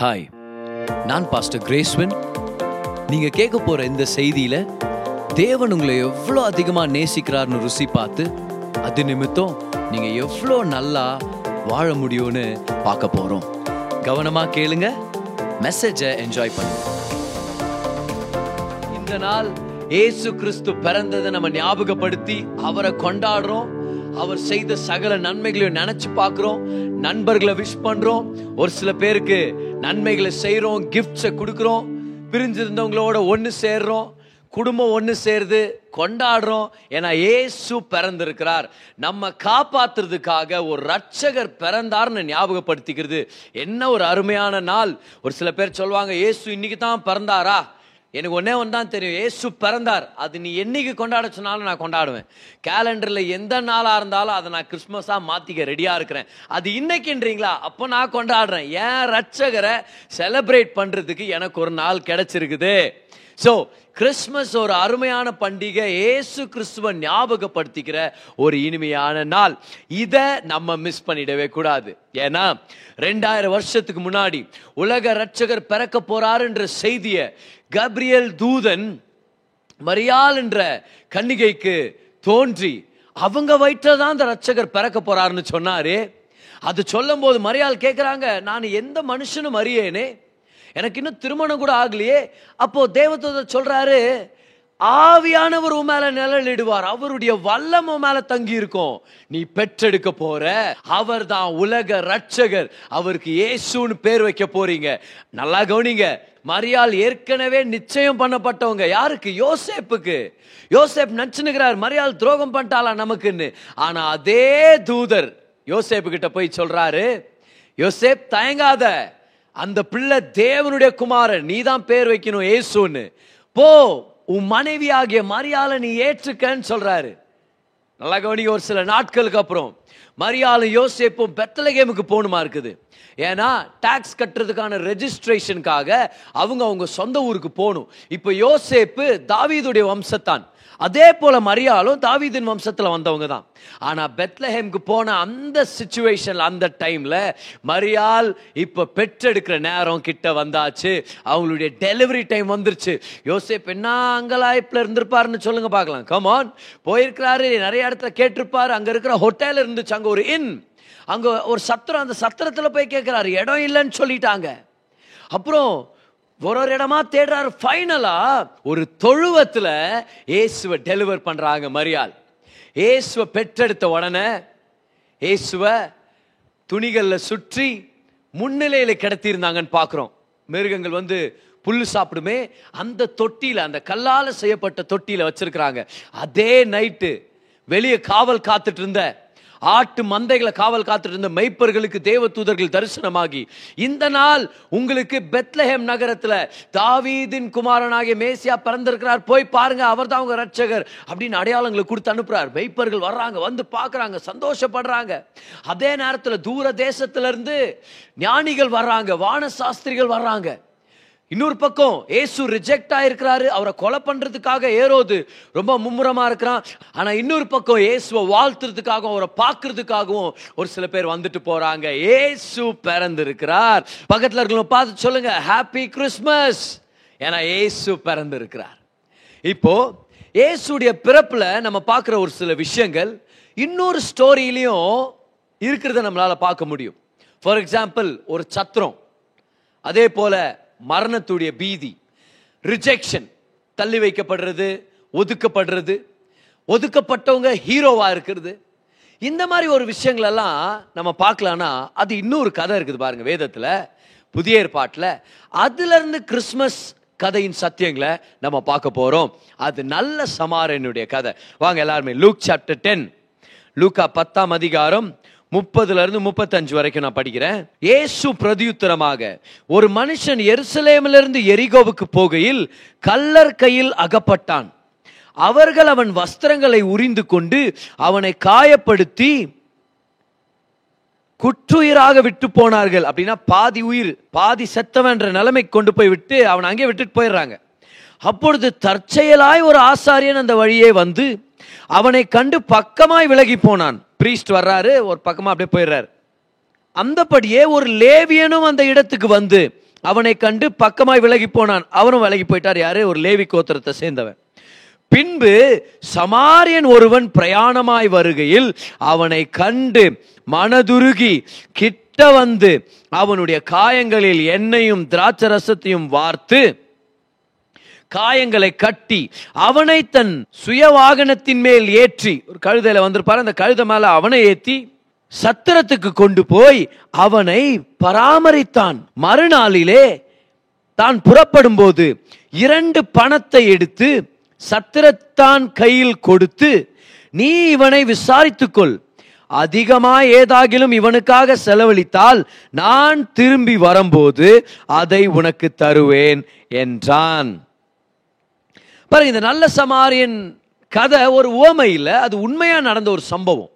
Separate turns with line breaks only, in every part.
Hi நான் pastor கிரேஸ்வன் நீங்க கேட்க போற இந்த செய்தியில தேவன் உங்களை எவ்வளோ அதிகமா நேசிக்கிறார்னு ருசி பார்த்து அது நிமித்தம் நீங்க எவ்வளோ நல்லா வாழ முடியும்னு பார்க்க போறோம். கவனமா கேளுங்க மெசேஜை என்ஜாய் பண்ணுங்க. இந்த நாள் ஏசு கிறிஸ்து பிறந்ததை நம்ம ஞாபகப்படுத்தி அவரை கொண்டாடுறோம். அவர் செய்த சகல நன்மைகளையும் நினைச்சு பார்க்குறோம். நண்பர்களை விஷ் பண்ணுறோம் ஒரு சில பேருக்கு நன்மைகளை செய்கிறோம் கிஃப்ட்ஸை கொடுக்குறோம் பிரிஞ்சிருந்தவங்களோட ஒன்று சேர்றோம் குடும்பம் ஒன்று சேருது கொண்டாடுறோம். ஏன்னா ஏசு பிறந்திருக்கிறார். நம்ம காப்பாத்துறதுக்காக ஒரு ரட்சகர் பிறந்தார்னு ஞாபகப்படுத்திக்கிறது. என்ன ஒரு அருமையான நாள். ஒரு சில பேர் சொல்லுவாங்க ஏசு இன்னைக்கு தான் பிறந்தாரா? எனக்கு ஒன்னே ஒன்று தான் தெரியும். ஏசு பிறந்தார். அது நீ என்னைக்கு கொண்டாட சொன்னாலும் நான் கொண்டாடுவேன். கேலண்டரில் எந்த நாளாக இருந்தாலும் அதை நான் கிறிஸ்மஸாக மாற்றிக்க ரெடியாக இருக்கிறேன். அது இன்னைக்குன்றீங்களா? அப்போ நான் கொண்டாடுறேன். ஏன் ரட்சகரை செலப்ரேட் பண்ணுறதுக்கு எனக்கு ஒரு நாள் கிடச்சிருக்குது. ஸோ கிறிஸ்மஸ் ஒரு அருமையான பண்டிகை. ஏசு கிறிஸ்துவ ஞாபகப்படுத்திக்கிற ஒரு இனிமையான நாள். இதை நம்ம மிஸ் பண்ணிடவே கூடாது. ஏன்னா ரெண்டாயிரம் வருஷத்துக்கு முன்னாடி உலக ரட்சகர் பிறக்க போறாருன்ற செய்தியை கப்ரியல் தூதன் மரியாள் என்ற கன்னிகைக்கு தோன்றி அவங்க வயிற்றில் தான் அந்த ரட்சகர் பிறக்க போறாருன்னு சொன்னாரு. அது சொல்லும் போது மரியாள் கேட்குறாங்க நான் எந்த மனுஷனும் அறியேனே? எனக்கு இன்னும் திருமணம் கூட ஆகலையே. அப்போ தேவதூதர் சொல்றாரு ஆவியானவர் உன் மேல நிழலிடுவார். அவருடைய வல்லம் உன் மேல தங்கி இருக்கும் நீ பெற்றெடுக்க போற. அவர் தான் உலக ரட்சகர் அவருக்கு இயேசுன்னு பேர் வைக்க போறீங்க. நல்லா கவனிங்க. மரியாள் ஏற்கனவே நிச்சயம் பண்ணப்பட்டவங்க. யாருக்கு? யோசேப்புக்கு. யோசேப் நினச்சுனுக்கிறார் மரியாள் துரோகம் பண்ணிட்டாளா நமக்குன்னு. ஆனா அதே தூதர் யோசேப்பு கிட்ட போய் சொல்றாரு யோசேப் தயங்காத. அந்த பிள்ளை தேவனுடைய குமாரன். நீ தான் பேர் வைக்கணும் ஏசுன்னு போ. உன் மனைவி ஆகிய மரியாதை நீ ஏற்றுக்கன்னு சொல்றாரு. நல்லா கவனிக்க ஒரு சில நாட்களுக்கு அப்புறம் மரியாதை யோசேப்பும் பெத்தலகேமுக்கு போகணுமா இருக்குது. ஏன்னா டாக்ஸ் கட்டுறதுக்கான ரெஜிஸ்ட்ரேஷனுக்காக அவங்க அவங்க சொந்த ஊருக்கு போகணும். இப்போ யோசேப்பு தாவீதுடைய வம்சத்தான். அதே போல மரியாலும் தாவீதின் வம்சத்தில் வந்தவங்க தான். ஆனால் பெத்லஹேம்க்கு போன அந்த சுச்சுவேஷனில் அந்த டைம்ல மரியால் இப்போ பெற்றெடுக்கிற நேரம் கிட்ட வந்தாச்சு. அவங்களுடைய டெலிவரி டைம் வந்துருச்சு. யோசேப் என்ன அங்கலாய்ப்பில் இருந்திருப்பாருன்னு சொல்லுங்க பார்க்கலாம். கமான் போயிருக்கிறாரு. நிறைய இடத்துல கேட்டிருப்பாரு. அங்கே இருக்கிற ஹோட்டல் இருந்துச்சு. அங்கே ஒரு இன் அங்கே ஒரு சத்திரம். அந்த சத்திரத்தில் போய் கேட்குறாரு. இடம் இல்லைன்னு சொல்லிட்டாங்க. அப்புறம் ஒரு ஒரு இடமா தேடுறாரு. ஃபைனலா ஒரு தொழுவத்துல இயேசுவை டெலிவர் பண்றாங்க மரியாள். இயேசுவை பெற்றெடுத்த உடனே இயேசுவை துணிகள்ல சுற்றி முன்னிலையில கிடத்தியிருந்தாங்கன்னு பார்க்குறோம். மிருகங்கள் வந்து புல்லு சாப்பிடுமே அந்த தொட்டியில அந்த கல்லால செய்யப்பட்ட தொட்டியில வச்சிருக்கிறாங்க. அதே நைட்டு வெளியே காவல் காத்துட்டு இருந்த ஆட்டு மந்தைகளை காவல் காத்துட்டு இருந்த மெய்ப்பர்களுக்கு தேவ தூதர்கள் தரிசனமாகி இந்த நாள் உங்களுக்கு பெத்லஹேம் நகரத்தில் தாவீதின் குமாரனாகிய மேசியா பிறந்திருக்கிறார் போய் பாருங்க அவர் தான் உங்க ரட்சகர் அப்படின்னு அடையாளங்களை கொடுத்து அனுப்புறார். மெய்ப்பர்கள் வர்றாங்க வந்து பார்க்குறாங்க சந்தோஷப்படுறாங்க. அதே நேரத்தில் தூர தேசத்திலிருந்து ஞானிகள் வர்றாங்க வான சாஸ்திரிகள் வர்றாங்க. இன்னொரு பக்கம் ஏசு ரிஜெக்ட் ஆயிருக்கிறாரு. அவரை கொலை பண்றதுக்காக ஏறோது ரொம்ப மும்முரமா இருக்கிறான். ஆனா இன்னொரு பக்கம் இயேசுவை வாழ்த்துறதுக்காகவும் அவரை பார்க்கறதுக்காகவும் ஒரு சில பேர் வந்துட்டு போறாங்க. ஏசு பிறந்திருக்கிறார். பக்கத்துல இருக்கிறவங்க பார்த்து சொல்லுங்க ஹாப்பி கிறிஸ்மஸ் ஏன்னா ஏசு பிறந்திருக்கிறார். இப்போ ஏசுடைய பிறப்புல நம்ம பார்க்குற ஒரு சில விஷயங்கள் இன்னொரு ஸ்டோரியிலையும் இருக்கிறத நம்மளால பார்க்க முடியும். ஃபார் எக்ஸாம்பிள் ஒரு சத்திரம். அதே போல மரணத்துடைய பீதி ரிஜெக்ஷன் தள்ளி வைக்கப்படுறது ஒதுக்கப்படுறது ஒதுக்கப்பட்டவங்க ஹீரோவாக இருக்கிறது. இந்த மாதிரி ஒரு விஷயங்களெல்லாம் நம்ம பார்க்கலாம்னா அது இன்னொரு கதை இருக்குது பாருங்க வேதத்தில் புதிய ஏற்பாட்டில். அதுலேருந்து கிறிஸ்மஸ் கதையின் சத்தியங்களை நம்ம பார்க்க போகிறோம் அது நல்ல சமாரனுடைய கதை. வாங்க எல்லாருமே லூக் சாப்டர் டென் லூக்கா பத்தாம் அதிகாரம் முப்பதுல இருந்து முப்பத்தஞ்சு வரைக்கும் நான் படிக்கிறேன். இயேசு பிரதியுத்தரமாக ஒரு மனுஷன் எருசலேமிலிருந்து எரிகோவுக்கு போகையில் கல்லர் கையில் அகப்பட்டான். அவர்கள் அவன் வஸ்திரங்களை உரிந்து கொண்டு அவனை காயப்படுத்தி குற்றுயிராக விட்டு போனார்கள். அப்படின்னா பாதி உயிர் பாதி செத்தவன்ற நிலைமை கொண்டு போய் விட்டு அவனை அங்கே விட்டுட்டு போயிடுறாங்க. அப்பொழுது தற்செயலாய் ஒரு ஆசாரியன் அந்த வழியே வந்து அவனை கண்டு பக்கமாய் விலகி போனான். பிரீஸ்ட் வர்றாரு ஒரு பக்கமாக அப்படியே போயிடுறாரு. அந்தபடியே ஒரு லேவியனும் அந்த இடத்துக்கு வந்து அவனை கண்டு பக்கமாய் விலகி போனான். அவனும் விலகி போயிட்டார். யாரு? ஒரு லேவி கோத்திரத்தை சேர்ந்தவன். பின்பு சமாரியன் ஒருவன் பிரயாணமாய் வருகையில் அவனை கண்டு மனதுருகி கிட்ட வந்து அவனுடைய காயங்களில் எண்ணெயும் திராட்சரசத்தையும் வார்த்து காயங்களை கட்டி அவனை தன் சுய வாகனத்தின் மேல் ஏற்றி ஒரு கழுதையில வந்திருப்பார் அந்த கழுதை மேல அவனை ஏத்தி சத்திரத்துக்கு கொண்டு போய் அவனை பராமரித்தான். மறுநாளிலே தான் புறப்படும் போது இரண்டு பணத்தை எடுத்து சத்திரத்தான் கையில் கொடுத்து நீ இவனை விசாரித்துக்கொள். அதிகமாய் ஏதாகிலும் இவனுக்காக செலவழித்தால் நான் திரும்பி வரும்போது அதை உனக்கு தருவேன் என்றான். பாருங்க இந்த நல்ல சமாரியன் கதை ஒரு உவமை இல்லை அது உண்மையாக நடந்த ஒரு சம்பவம்.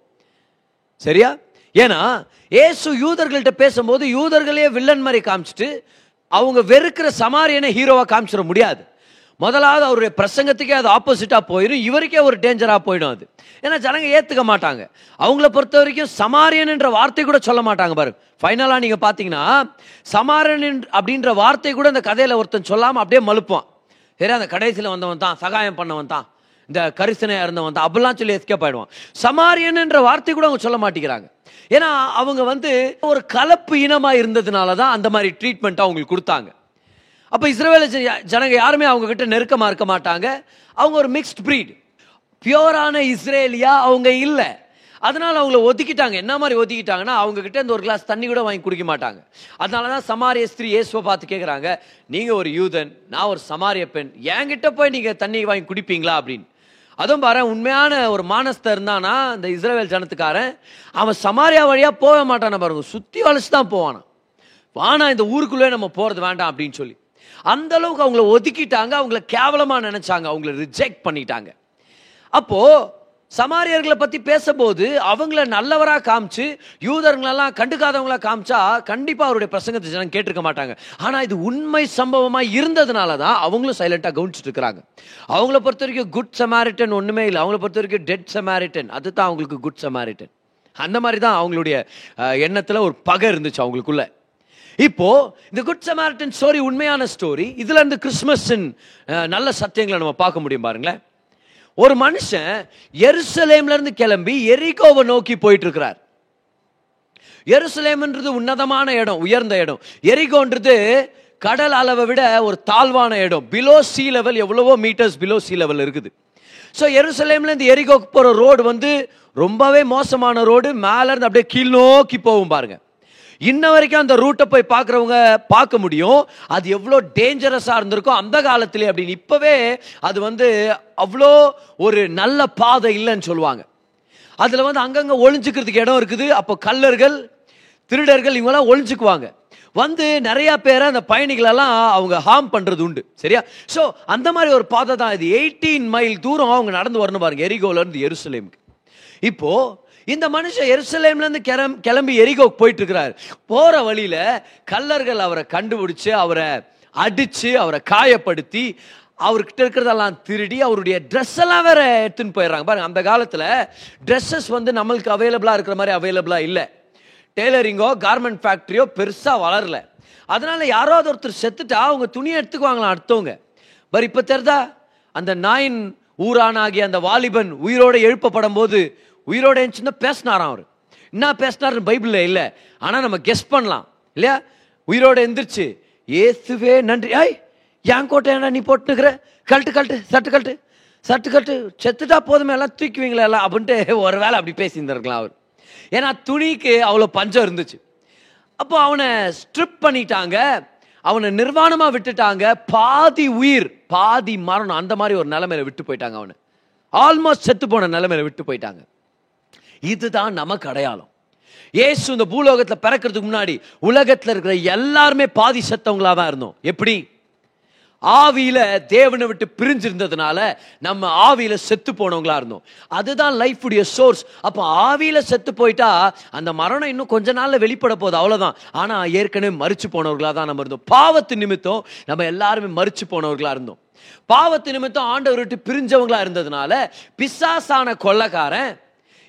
சரியா? ஏன்னா ஏசு யூதர்கள்ட்ட பேசும்போது யூதர்களே வில்லன் மாதிரி காமிச்சிட்டு அவங்க வெறுக்கிற சமாரியனை ஹீரோவாக காமிச்சிட முடியாது. முதலாவது அவருடைய பிரசங்கத்துக்கே அது ஆப்போசிட்டாக போயிடும் இவருக்கே ஒரு டேஞ்சராக போயிடும் அது. ஏன்னா ஜனங்க ஏற்றுக்க மாட்டாங்க. அவங்கள பொறுத்த வரைக்கும் சமாரியன் என்ற வார்த்தை கூட சொல்ல மாட்டாங்க பாருங்க. ஃபைனலாக நீங்கள் பார்த்தீங்கன்னா சமாரியன் அப்படின்ற வார்த்தை கூட இந்த கதையில் ஒருத்தன் சொல்லாமல் அப்படியே மலுப்பான் சரி அந்த கடைசியில் வந்தவன் தான் சகாயம் பண்ணவன் தான். இந்த கரிசனையாக இருந்தவன் தான். அப்படிலாம் சொல்லி எஸ்கேப் ஆயிடுவான். சமாரியன் என்ற வார்த்தை கூட அவங்க சொல்ல மாட்டேங்கிறாங்க. ஏன்னா அவங்க வந்து ஒரு கலப்பு இனமாக இருந்ததுனால தான் அந்த மாதிரி ட்ரீட்மெண்ட்டாக அவங்களுக்கு கொடுத்தாங்க. அப்போ இஸ்ரேல ஜனங்க யாருமே அவங்க கிட்ட இருக்க மாட்டாங்க. அவங்க ஒரு மிக்ஸ்ட் ப்ரீட் பியோரான இஸ்ரேலியா அவங்க இல்லை. அதனால் அவங்கள ஒதுக்கிட்டாங்க. என்ன மாதிரி ஒதுக்கிட்டாங்கன்னா அவங்கக்கிட்ட இந்த ஒரு கிளாஸ் தண்ணி கூட வாங்கி குடிக்க மாட்டாங்க. அதனால தான் சமாரிய ஸ்திரீ இயேசுவை பார்த்து கேட்குறாங்க நீங்கள் ஒரு யூதன் நான் ஒரு சமாரிய பெண் என்கிட்ட போய் நீங்கள் தண்ணி வாங்கி குடிப்பீங்களா? அப்படின்னு. அதுவும் பாரு உண்மையான ஒரு மானஸ்தர் இருந்தானா இந்த இஸ்ரேல் ஜனத்துக்காரன் அவன் சமாரியா வழியாக போக மாட்டான பாருங்க சுற்றி வளைச்சு தான் போவானா. வானா இந்த ஊருக்குள்ளே நம்ம போகிறது வேண்டாம் அப்படின்னு சொல்லி. அந்த அளவுக்கு அவங்கள ஒதுக்கிட்டாங்க அவங்கள கேவலமாக நினைச்சாங்க அவங்கள ரிஜெக்ட் பண்ணிட்டாங்க. அப்போது சமாரியர்களை பத்தி பேசும்போது அவங்கள நல்லவரா காமிச்சு யூதர்களெல்லாம் கண்டுக்காதவங்களா காமிச்சா கண்டிப்பா அவருடைய பிரசங்கத்தை ஜனம் கேட்டிருக்க மாட்டாங்க. ஆனா இது உண்மை சம்பவமா இருந்ததுனால தான் அவங்களும் சைலண்டா கவனிச்சுட்டு இருக்கிறாங்க. அவங்கள பொறுத்த வரைக்கும் குட் சமாரிட்டன் ஒண்ணுமே இல்லை. அவங்கள பொறுத்த வரைக்கும் டெட் சமாரிட்டன் அதுதான் அவங்களுக்கு குட் சமாரிட்டன் அந்த மாதிரி தான் அவங்களுடைய எண்ணத்தில் எண்ணத்துல ஒரு பகை இருந்துச்சு அவங்களுக்குள்ள. இப்போ இந்த குட் சமாரிட்டன் ஸ்டோரி உண்மையான ஸ்டோரி இதுல இருந்து கிறிஸ்மஸின் நல்ல சத்தியங்களை நம்ம பார்க்க முடியும் பாருங்களேன். ஒரு மனுஷன் எருசலேம்ல இருந்து கிளம்பி எரிகோவை நோக்கி போயிட்டு இருக்கிறார் எருசலேம்ன்றது உன்னதமான இடம் உயர்ந்த இடம். எரிகோன்றது கடல் அளவை விட ஒரு தாழ்வான இடம். பிலோ சி லெவல் எவ்வளவோ மீட்டர்ஸ் பிலோ சி லெவல் இருக்குது. ஸோ எருசலேம்ல இருந்து எரிகோக்கு போகிற ரோடு வந்து ரொம்பவே மோசமான ரோடு மேலேருந்து அப்படியே கீழ் நோக்கி போகும் பாருங்கள் இன்ன வரைக்கும் அந்த ரூட்டை போய் பார்க்குறவங்க பார்க்க முடியும். அது எவ்வளோ டேஞ்சரஸாக இருந்திருக்கும் அந்த காலத்திலே அப்படின்னு. இப்போவே அது வந்து அவ்வளோ ஒரு நல்ல பாதை இல்லைன்னு சொல்லுவாங்க. அதில் வந்து அங்கங்கே ஒளிஞ்சுக்கிறதுக்கு இடம் இருக்குது. அப்போ கல்லர்கள் திருடர்கள் இவங்கெல்லாம் ஒளிஞ்சுக்குவாங்க. வந்து நிறைய பேரை அந்த பயணிகளெல்லாம் அவங்க ஹார்ம் பண்ணுறது உண்டு. சரியா? ஸோ அந்த மாதிரி ஒரு பாதை தான் இது. எயிட்டீன் மைல் தூரம் அவங்க நடந்து வரணும் பாருங்க. எரிகோலருந்து எருசலேமுக்கு. இப்போது இந்த மனுஷன் எருசலேம்லேருந்து கிளம் கிளம்பி எரிகோக்கு போயிட்டு இருக்கிறார் போகிற வழியில் கல்லர்கள் அவரை கண்டுபிடிச்சு அவரை அடித்து அவரை காயப்படுத்தி அவர்கிட்ட இருக்கிறதெல்லாம் திருடி அவருடைய ட்ரெஸ் எல்லாம் வேற எடுத்துன்னு போயிடுறாங்க. பாருங்க அந்த காலத்தில் ட்ரெஸ்ஸஸ் வந்து நம்மளுக்கு அவைலபிளாக இருக்கிற மாதிரி அவைலபிளாக இல்லை. டெய்லரிங்கோ கார்மெண்ட் ஃபேக்ட்ரியோ பெருசாக வளரல. அதனால யாராவது ஒருத்தர் செத்துட்டா அவங்க துணியை எடுத்துக்குவாங்களாம் அடுத்தவங்க. பர் இப்போ தெரிதா? அந்த நாயின் ஊரானாகிய அந்த வாலிபன் உயிரோட எழுப்பப்படும் போது உயிரோட இருந்துச்சுன்னா பேசினாராம் அவர். என்ன பேசினாருன்னு பைபிளில் இல்லை. ஆனால் நம்ம கெஸ் பண்ணலாம். இல்லையா? உயிரோட எந்திரிச்சு ஏசுவே நன்றி. ஐய் என் கோட்டை என்ன நீ போட்டுனுக்குற? கழட்டு கழட்டு சட்டு கழட்டு. சட்டு கழட்டு. செத்துட்டா போதுமே எல்லாம் தூக்குவீங்களா எல்லாம் அப்படின்ட்டு ஒரு வேளை அப்படி பேசியிருந்திருக்கலாம் அவர். ஏன்னா துணிக்கு அவ்வளோ பஞ்சம் இருந்துச்சு. அப்போ அவனை ஸ்ட்ரிப் பண்ணிட்டாங்க. அவனை நிர்வாணமாக விட்டுட்டாங்க. பாதி உயிர் பாதி மரணம் அந்த மாதிரி ஒரு நிலைமையில விட்டு போயிட்டாங்க அவனை. ஆல்மோஸ்ட் செத்து போன நிலைமையில விட்டு போயிட்டாங்க. இதுதான் நமக்கு அடையாளம். இயேசு இந்த பூலோகத்தில் பிறக்கிறதுக்கு முன்னாடி உலகத்தில் இருக்கிற எல்லாருமே பாதி செத்தவங்களா தான் இருந்தோம். எப்படி? ஆவியில தேவனை விட்டு பிரிஞ்சிருந்ததுனால நம்ம ஆவியில செத்து போனவங்களா இருந்தோம். அதுதான் லைஃப் உடைய சோர்ஸ். அப்போ ஆவியில செத்து போயிட்டா அந்த மரணம் இன்னும் கொஞ்ச நாள்ல வெளிப்பட போகுது அவ்வளவுதான். ஆனா ஏற்கனவே மறிச்சு போனவர்களா தான் நம்ம இருந்தோம். பாவத்து நிமித்தம் நம்ம எல்லாருமே மறிச்சு போனவர்களா இருந்தோம். பாவத்து நிமித்தம் ஆண்டவர் விட்டு பிரிஞ்சவங்களா இருந்ததுனால பிசாசான கொள்ளக்காரன்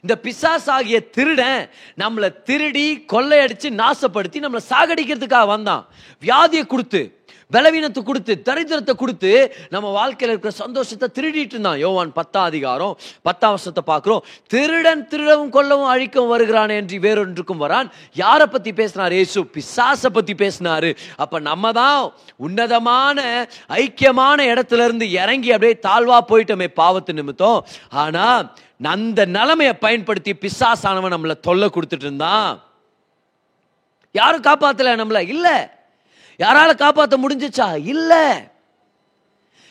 இந்த பிசாஸ் ஆகிய திருடன் நம்மளை திருடி கொள்ளையடிச்சு நாசப்படுத்தி நம்மளை சாகடிக்கிறதுக்காக வந்தான். வியாதியை கொடுத்து பலவீனத்தை கொடுத்து தரித்திரத்தை கொடுத்து நம்ம வாழ்க்கையில் இருக்கிற சந்தோஷத்தை திருடிட்டு இருந்தான். யோவான் பத்தாம் அதிகாரம் பத்தாம் வருஷத்தை பார்க்குறோம். திருடன் திருடவும் கொல்லவும் அழிக்கவும் வருகிறான் என்று வேறொன்றுக்கும் வரான். யாரை பற்றி பேசினார்? ஏசு பிசாசை பற்றி பேசினார். அப்போ நம்ம தான் உன்னதமான ஐக்கியமான இடத்துல இருந்து இறங்கி அப்படியே தாழ்வா போயிட்டோமே பாவத்து நிமித்தம். ஆனால் அந்த நிலைமையை பயன்படுத்தி பிசாசானவன் நம்மளை தொல்லை கொடுத்துட்டு இருந்தான். யாரும் காப்பாத்தல நம்மளை? இல்லை. யாரால காப்பாற்ற முடிஞ்சுச்சா? இல்லை.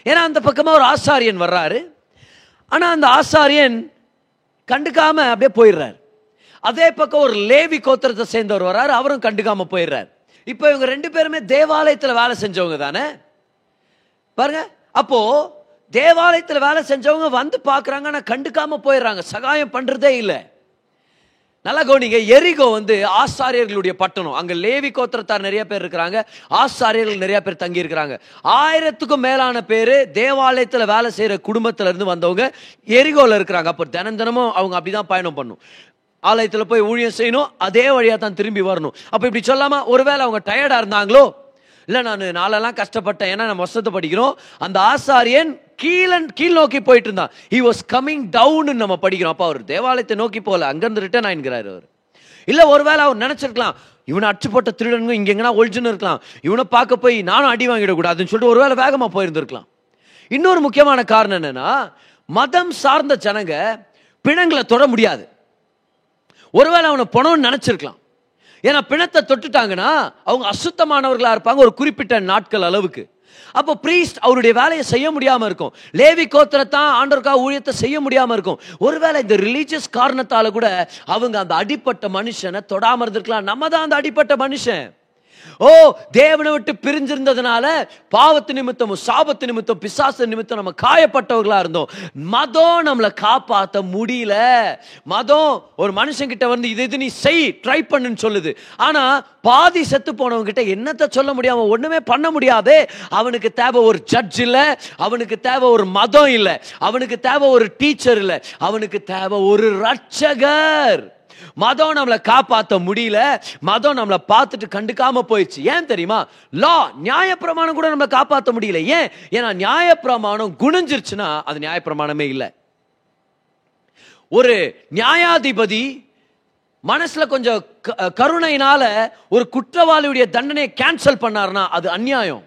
ஏன்னா அந்த பக்கமாக ஒரு ஆசாரியன் வர்றாரு. ஆனால் அந்த ஆசாரியன் கண்டுக்காம அப்படியே போயிடுறாரு. அதே பக்கம் ஒரு லேவி கோத்திரத்தை சேர்ந்தவர் வர்றாரு. அவரும் கண்டுக்காம போயிடுறாரு. இப்போ இவங்க ரெண்டு பேருமே தேவாலயத்தில் வேலை செஞ்சவங்க தானே? பாருங்க. அப்போது தேவாலயத்தில் வேலை செஞ்சவங்க வந்து பார்க்குறாங்க ஆனால் கண்டுக்காமல் போயிடுறாங்க. சகாயம் பண்ணுறதே இல்லை. நல்லா கவனிங்க எரிகோ வந்து ஆசாரியர்களுடைய பட்டணம். அங்கே லேவி கோத்திரத்தார் நிறைய பேர் இருக்கிறாங்க ஆசாரியர்கள் நிறைய பேர் தங்கி இருக்கிறாங்க ஆயிரத்துக்கும் மேலான பேர் தேவாலயத்தில் வேலை செய்கிற குடும்பத்திலேருந்து வந்தவங்க எரிகோவில் இருக்கிறாங்க. அப்போ தினம் தினமும் அவங்க அப்படிதான் பயணம் பண்ணும். ஆலயத்தில் போய் ஊழியம் செய்யணும் அதே வழியாக தான் திரும்பி வரணும். அப்போ இப்படி சொல்லாமல் ஒருவேளை அவங்க டயர்டாக இருந்தாங்களோ இல்லை நான் நாளெல்லாம் கஷ்டப்பட்டேன். ஏன்னா நம்ம வருஷத்தை படிக்கிறோம். அந்த ஆசாரியன் கீழன் கீழ் நோக்கி போயிட்டு இருந்தான். ஹி வாஸ் கமிங் டவுன் நம்ம படிக்கிறோம். அப்போ அவர் தேவாலயத்தை நோக்கி போகல. அங்கேருந்து ரிட்டர்ன் ஆயின்கிறாரு அவர். இல்லை ஒருவேளை அவர் நினச்சிருக்கலாம். இவனை அச்சு போட்ட திருடனுங்க இங்கே எங்கன்னா ஒழிச்சுன்னு இருக்கலாம். இவனை பார்க்க போய் நானும் அடி வாங்கிடக்கூடாதுன்னு சொல்லிட்டு ஒருவேளை வேகமாக போயிருந்திருக்கலாம். இன்னொரு முக்கியமான காரணம் என்னன்னா மதம் சார்ந்த ஜனங்க பிணங்களை தொட முடியாது. ஒருவேளை அவனை பணம்னு நினச்சிருக்கலாம். ஏன்னா பிணத்தை தொட்டுட்டாங்கன்னா அவங்க அசுத்தமானவர்களாக இருப்பாங்க ஒரு குறிப்பிட்ட நாட்கள் அளவுக்கு. அப்போ பிரீஸ்ட் அவருடைய வேலையை செய்ய முடியாமல் இருக்கும். லேவி கோத்திரத்தான் ஆண்டோருக்காக ஊழியத்தை செய்ய முடியாமல் இருக்கும். ஒருவேளை இந்த ரிலீஜியஸ் காரணத்தால் கூட அவங்க அந்த அடிப்பட்ட மனுஷனை தொடாமல் இருந்திருக்கலாம். நம்ம தான் அந்த அடிப்பட்ட மனுஷன். ஓ தேவனை விட்டு பிரிஞ்சிருந்ததுனால பாவத்து நிமித்தம் சாபத்து நிமித்தம் பிசாசு நிமித்தம் நம்ம காயப்பட்டவர்களா இருந்தோம். மதம் நம்மளை காப்பாத்த முடியல. மதம் ஒரு மனுஷன் கிட்ட வந்து இது இது நீ செய் ட்ரை பண்ணுன்னு சொல்லுது. ஆனா பாதி செத்து போனவங்க கிட்ட என்னத்த சொல்ல முடியாம? ஒண்ணுமே பண்ண முடியாது. அவனுக்கு தேவை ஒரு ஜட்ஜ் இல்ல. அவனுக்கு தேவை ஒரு மதம் இல்ல. அவனுக்கு தேவை ஒரு டீச்சர் இல்ல. அவனுக்கு தேவை ஒரு ரட்சகர். மதம் நம்மளை காப்பாற்ற முடியல. மதம் நம்மளை பார்த்துட்டு கண்டுக்காம போயிடுச்சு. ஏன் தெரியுமா? லா நியாயப்பிரமாணம் கூட நம்மளை காப்பாற்ற முடியல. ஏன்? ஏன்னா நியாயப்பிரமாணம் குணிஞ்சிருச்சுன்னா அது நியாயப்பிரமாணமே இல்லை. ஒரு நியாயாதிபதி மனசுல கொஞ்சம் க- கருணையினால ஒரு குற்றவாளியுடைய தண்டனையை கேன்சல் பண்ணாருன்னா அது அநியாயம்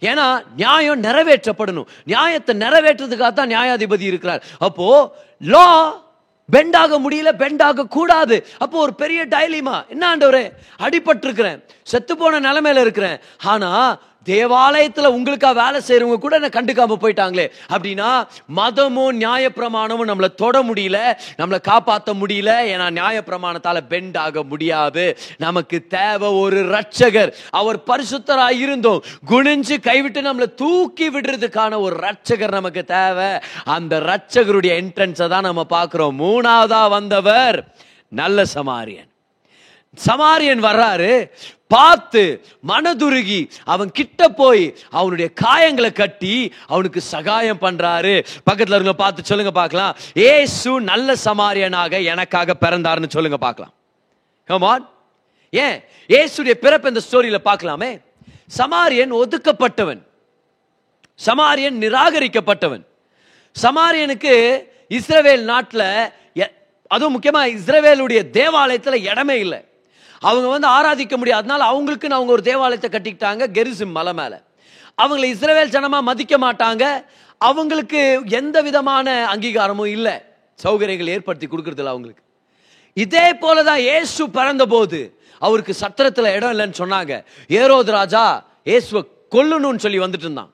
ஏன்னா நியாயம் நிறைவேற்றப்படணும். நியாயத்தை நிறைவேற்றுறதுக்காக தான் நியாயாதிபதி இருக்கிறார். அப்போ லா பெண்டாக முடியல பெண்டாக கூடாது. அப்போ ஒரு பெரிய டைலிமா என்ன ஆண்டவரே? அடிபட்டிருக்கிறேன். செத்து போன நிலைமையில இருக்கிறேன். ஆனா தேவாலயத்தில் உங்களுக்காக வேலை செய்கிறவங்க கூட என்ன கண்டுக்காம போயிட்டாங்களே. அப்படின்னா மதமும் நியாயப்பிரமாணமும் நம்மளை தொட முடியல நம்மளை காப்பாற்ற முடியல ஏன்னா நியாயப்பிரமாணத்தால் பெண்ட் ஆக முடியாது. நமக்கு தேவை ஒரு ரட்சகர் அவர் பரிசுத்தராக இருந்தோம். குனிஞ்சு கைவிட்டு நம்மளை தூக்கி விடுறதுக்கான ஒரு ரட்சகர் நமக்கு தேவை. அந்த ரட்சகருடைய என்ட்ரன்ஸை தான் நம்ம பார்க்குறோம். மூணாவதாக வந்தவர் நல்ல சமாரியன். சமாரியன் வர்றாரு பார்த்து மனதுருகி அவன் கிட்ட போய் அவனுடைய காயங்களை கட்டி அவனுக்கு சகாயம் பண்றாரு. பக்கத்தில் இருக்க பார்த்து சொல்லுங்க பார்க்கலாம். ஏசு நல்ல சமாரியனாக எனக்காக பிறந்தாருன்னு சொல்லுங்க பார்க்கலாம். Come ஏன்? ஏசுடைய பிறப்பு இந்த ஸ்டோரியில பார்க்கலாமே. சமாரியன் ஒதுக்கப்பட்டவன். சமாரியன் நிராகரிக்கப்பட்டவன். சமாரியனுக்கு இஸ்ரவேல் நாட்டில் அதுவும் முக்கியமாக இஸ்ரவேலுடைய தேவாலயத்தில் இடமே இல்லை. அவங்க வந்து ஆராதிக்க முடியாதனால அவங்களுக்குன்னு அவங்க ஒரு தேவாலயத்தை கட்டிக்கிட்டாங்க கெரிசிம் மலை மேலே. அவங்களை இஸ்ரவேல் ஜனமாக மதிக்க மாட்டாங்க. அவங்களுக்கு எந்த விதமான அங்கீகாரமும் இல்லை. சௌகரியங்கள் ஏற்படுத்தி கொடுக்கறதில்ல அவங்களுக்கு. இதே போல தான் ஏசு பிறந்தபோது அவருக்கு சத்திரத்தில் இடம் இல்லைன்னு சொன்னாங்க. ஏரோது ராஜா ஏசுவை கொல்லணும்னு சொல்லி வந்துட்டு இருந்தான்.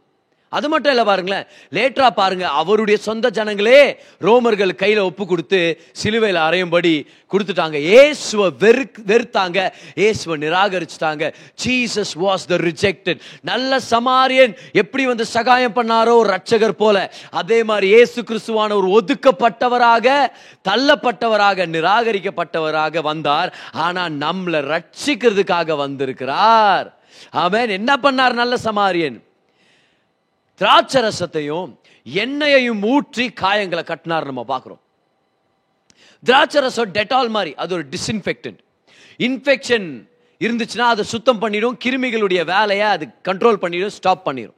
அது மட்டும் இல்லை பாருங்களேன். லேட்டரா பாருங்க அவருடைய சொந்த ஜனங்களே ரோமர்கள் கையில் ஒப்பு கொடுத்து சிலுவையில் அறையும்படி கொடுத்துட்டாங்க. ஏசுவை வெறு வெறுத்தாங்க. ஏசுவை நிராகரிச்சுட்டாங்க. ஜீசஸ் வாஸ் த ரிஜெக்டட் நல்ல சமாரியன் எப்படி வந்து சகாயம் பண்ணாரோ ஒரு ரட்சகர் போல. அதே மாதிரி ஏசு கிறிஸ்துவான ஒரு ஒதுக்கப்பட்டவராக தள்ளப்பட்டவராக நிராகரிக்கப்பட்டவராக வந்தார். ஆனால் நம்மளை ரட்சிக்கிறதுக்காக வந்திருக்கிறார். அவன் என்ன பண்ணார் நல்ல சமாரியன்? திராட்சரசத்தையும் எண்ணெயையும் ஊற்றி காயங்களை கட்டினார் நம்ம பார்க்குறோம். திராட்சை ரசம் டெட்டால் மாதிரி அது ஒரு டிஸ்இன்ஃபெக்டன்ட் இன்ஃபெக்ஷன் இருந்துச்சுன்னா அதை சுத்தம் பண்ணிடும் கிருமிகளுடைய வேலையை அது கண்ட்ரோல் பண்ணிடும் ஸ்டாப் பண்ணிடும்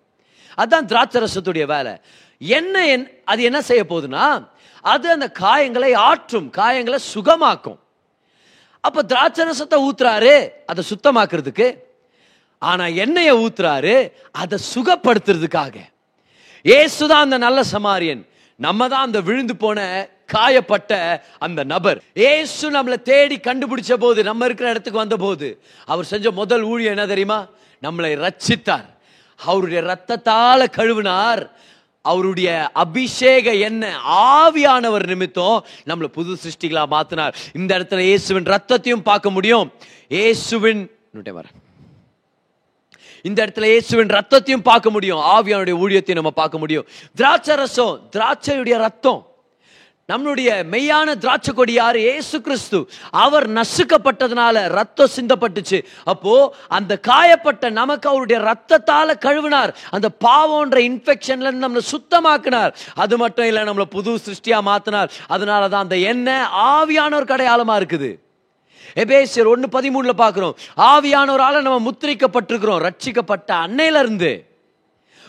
அதுதான் திராட்சை ரசத்துடைய வேலை. என்ன என்- அது என்ன செய்ய போகுதுன்னா அது அந்த காயங்களை ஆற்றும் காயங்களை சுகமாக்கும். அப்போ திராட்சை ரசத்தை ஊத்துறாரு அதை சுத்தமாக்குறதுக்கு. ஆனால் எண்ணெயை ஊத்துறாரு அதை சுகப்படுத்துறதுக்காக. இயேசுதான் அந்த நல்ல சமாரியன். நம்ம தான் அந்த விழுந்து போன காயப்பட்ட அந்த நபர். ஏசு நம்மளை தேடி கண்டுபிடிச்ச போது நம்ம இருக்கிற இடத்துக்கு வந்த போது அவர் செஞ்ச முதல் ஊழியம் என்ன தெரியுமா? நம்மளை ரட்சித்தார். அவருடைய ரத்தத்தால கழுவினார். அவருடைய அபிஷேக என்ன ஆவியானவர் நிமித்தம் நம்மளை புது சிருஷ்டிகளா மாத்தினார். இந்த இடத்துல இயேசுவின் ரத்தத்தையும் பார்க்க முடியும். இயேசுவின் இன்னொரு வரேன் இந்த இடத்துல இயேசுவின் ரத்தத்தையும் பார்க்க முடியும். ஆவியானுடைய ஊழியத்தையும் நம்ம பார்க்க முடியும். திராட்சை ரசம் திராட்சையுடைய ரத்தம். நம்மளுடைய மெய்யான திராட்சை கொடி யாரு? ஏசு கிறிஸ்து. அவர் நசுக்கப்பட்டதுனால ரத்தம் சிந்தப்பட்டுச்சு. அப்போ அந்த காயப்பட்ட நமக்கு அவருடைய ரத்தத்தால கழுவினார். அந்த பாவம்ன்ற இன்ஃபெக்ஷன்ல இருந்து நம்மளை சுத்தமாக்கினார். அது மட்டும் இல்லை நம்மளை புது சிருஷ்டியா மாத்தினார். அதனால தான் அந்த எண்ணெய் ஆவியானவர் கடையாளமா இருக்குது. எபேசியர் ஒன்று பதிமூணில் பார்க்குறோம். ஆவியானவரால் நம்ம முத்திரிக்கப்பட்டிருக்கிறோம். ரட்சிக்கப்பட்ட அன்னையிலிருந்து.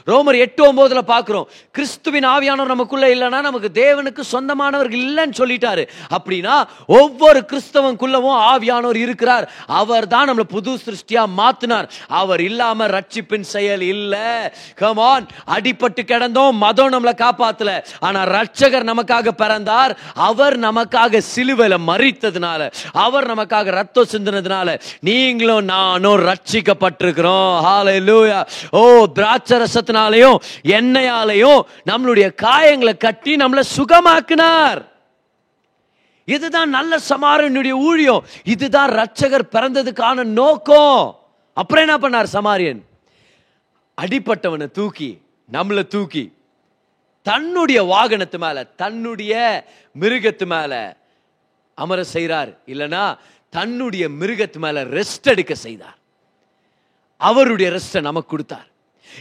ரோமர் எட்டு ஒன்பதுல பார்க்குறோம். கிறிஸ்துவின் ஆவியானவர் நமக்குள்ளே இல்லைன்னா நமக்கு தேவனுக்கு சொந்தமானவர்கள் இல்லைன்னு சொல்லிட்டாரு. அப்படின்னா ஒவ்வொரு கிறிஸ்தவனுக்குள்ளவும் ஆவியானவர் இருக்கிறார். அவர் தான் நம்மளை புது சிருஷ்டியாக மாத்தினார். அவர் இல்லாமல் ரட்சிப்பின் செயல் இல்லை. கமான் அடிபட்டு கிடந்தோம். மதம் நம்மளை காப்பாத்தல. ஆனால் ரட்சகர் நமக்காக பிறந்தார். அவர் நமக்காக சிலுவையில் மறித்ததுனால அவர் நமக்காக ரத்தம் சிந்தினதுனால. நீங்களும் நானும் ரட்சிக்கப்பட்டிருக்கிறோம். ஹalleluya ஓ திராட்சரசத்தை ரசத்தினாலையும் எண்ணெயாலையும் நம்மளுடைய காயங்களை கட்டி நம்மளை சுகமாக்கினார். இதுதான் நல்ல சமாரியனுடைய ஊழியம். இதுதான் ரட்சகர் பிறந்ததுக்கான நோக்கம். அப்புறம் என்ன பண்ணார் சமாரியன்? அடிப்பட்டவனை தூக்கி நம்மளை தூக்கி தன்னுடைய வாகனத்து மேல தன்னுடைய மிருகத்து மேல அமர செய்கிறார் இல்லைனா தன்னுடைய மிருகத்து மேல ரெஸ்ட் எடுக்க செய்தார். அவருடைய ரெஸ்ட்டை நமக்கு கொடுத்தார்.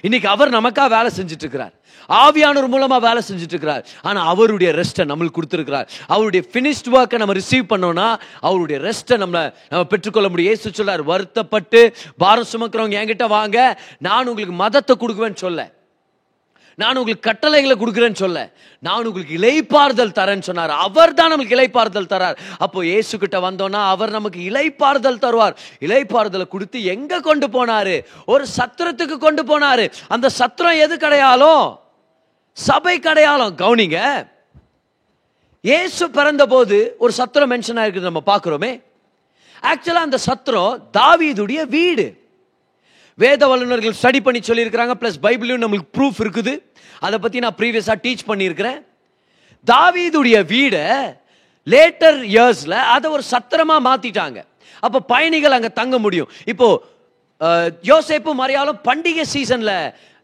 இன்னைக்கு அவர் நமக்கா வேலை செஞ்சுட்டு இருக்கிறார் ஆவியானவர் மூலமா வேலை செஞ்சுட்டு இருக்கிறார் ஆனா அவருடைய ரெஸ்ட்டை நம்மளுக்கு கொடுத்துருக்கிறார். அவருடைய ஃபினிஷ்ட் ஒர்க்கை நம்ம ரிசீவ் பண்ணோம்னா அவருடைய ரெஸ்ட்டை நம்ம நம்ம பெற்றுக்கொள்ள முடியும். இயேசு சொல்லார் வருத்தப்பட்டு பாரம் சுமக்கிறவங்க என்கிட்ட வாங்க. நான் உங்களுக்கு மதத்தை கொடுக்குவேன்னு சொல்ல. நான் உங்களுக்கு கட்டளைகளை கொடுக்குறேன்னு சொல்ல நான் உங்களுக்கு இலைப்பாறுதல் தரேன்னு சொன்னார். அவர் தான் நமக்கு இலைப்பாறுதல் தரார். அப்போ இயேசு கிட்ட வந்தோன்னா அவர் நமக்கு இலைப்பாறுதல் தருவார். இலைப்பாறுதலை கொடுத்து எங்க கொண்டு போனாரு? ஒரு சத்திரத்துக்கு கொண்டு போனாரு. அந்த சத்திரம் எது கிடையாலும் சபை கிடையாலும் கவுனிங்க. இயேசு பிறந்த போது ஒரு சத்திரம் மென்ஷன் ஆயிருக்குது நம்ம பார்க்குறோமே. ஆக்சுவலாக அந்த சத்திரம் தாவீதுடைய வீடு. வேத வல்லுநர்கள் ஸ்டடி பண்ணி சொல்லியிருக்கிறாங்க ப்ளஸ் பைபிளையும் நம்மளுக்கு ப்ரூஃப் இருக்குது. அதை பற்றி நான் ப்ரீவியஸாக டீச் பண்ணியிருக்கிறேன். தாவீதுடைய வீடை லேட்டர் இயர்ஸில் அதை ஒரு சத்திரமாக மாற்றிட்டாங்க அப்போ பயணிகள் அங்கே தங்க முடியும். இப்போது யோசேப்பு மறையாலும் பண்டிகை சீசனில்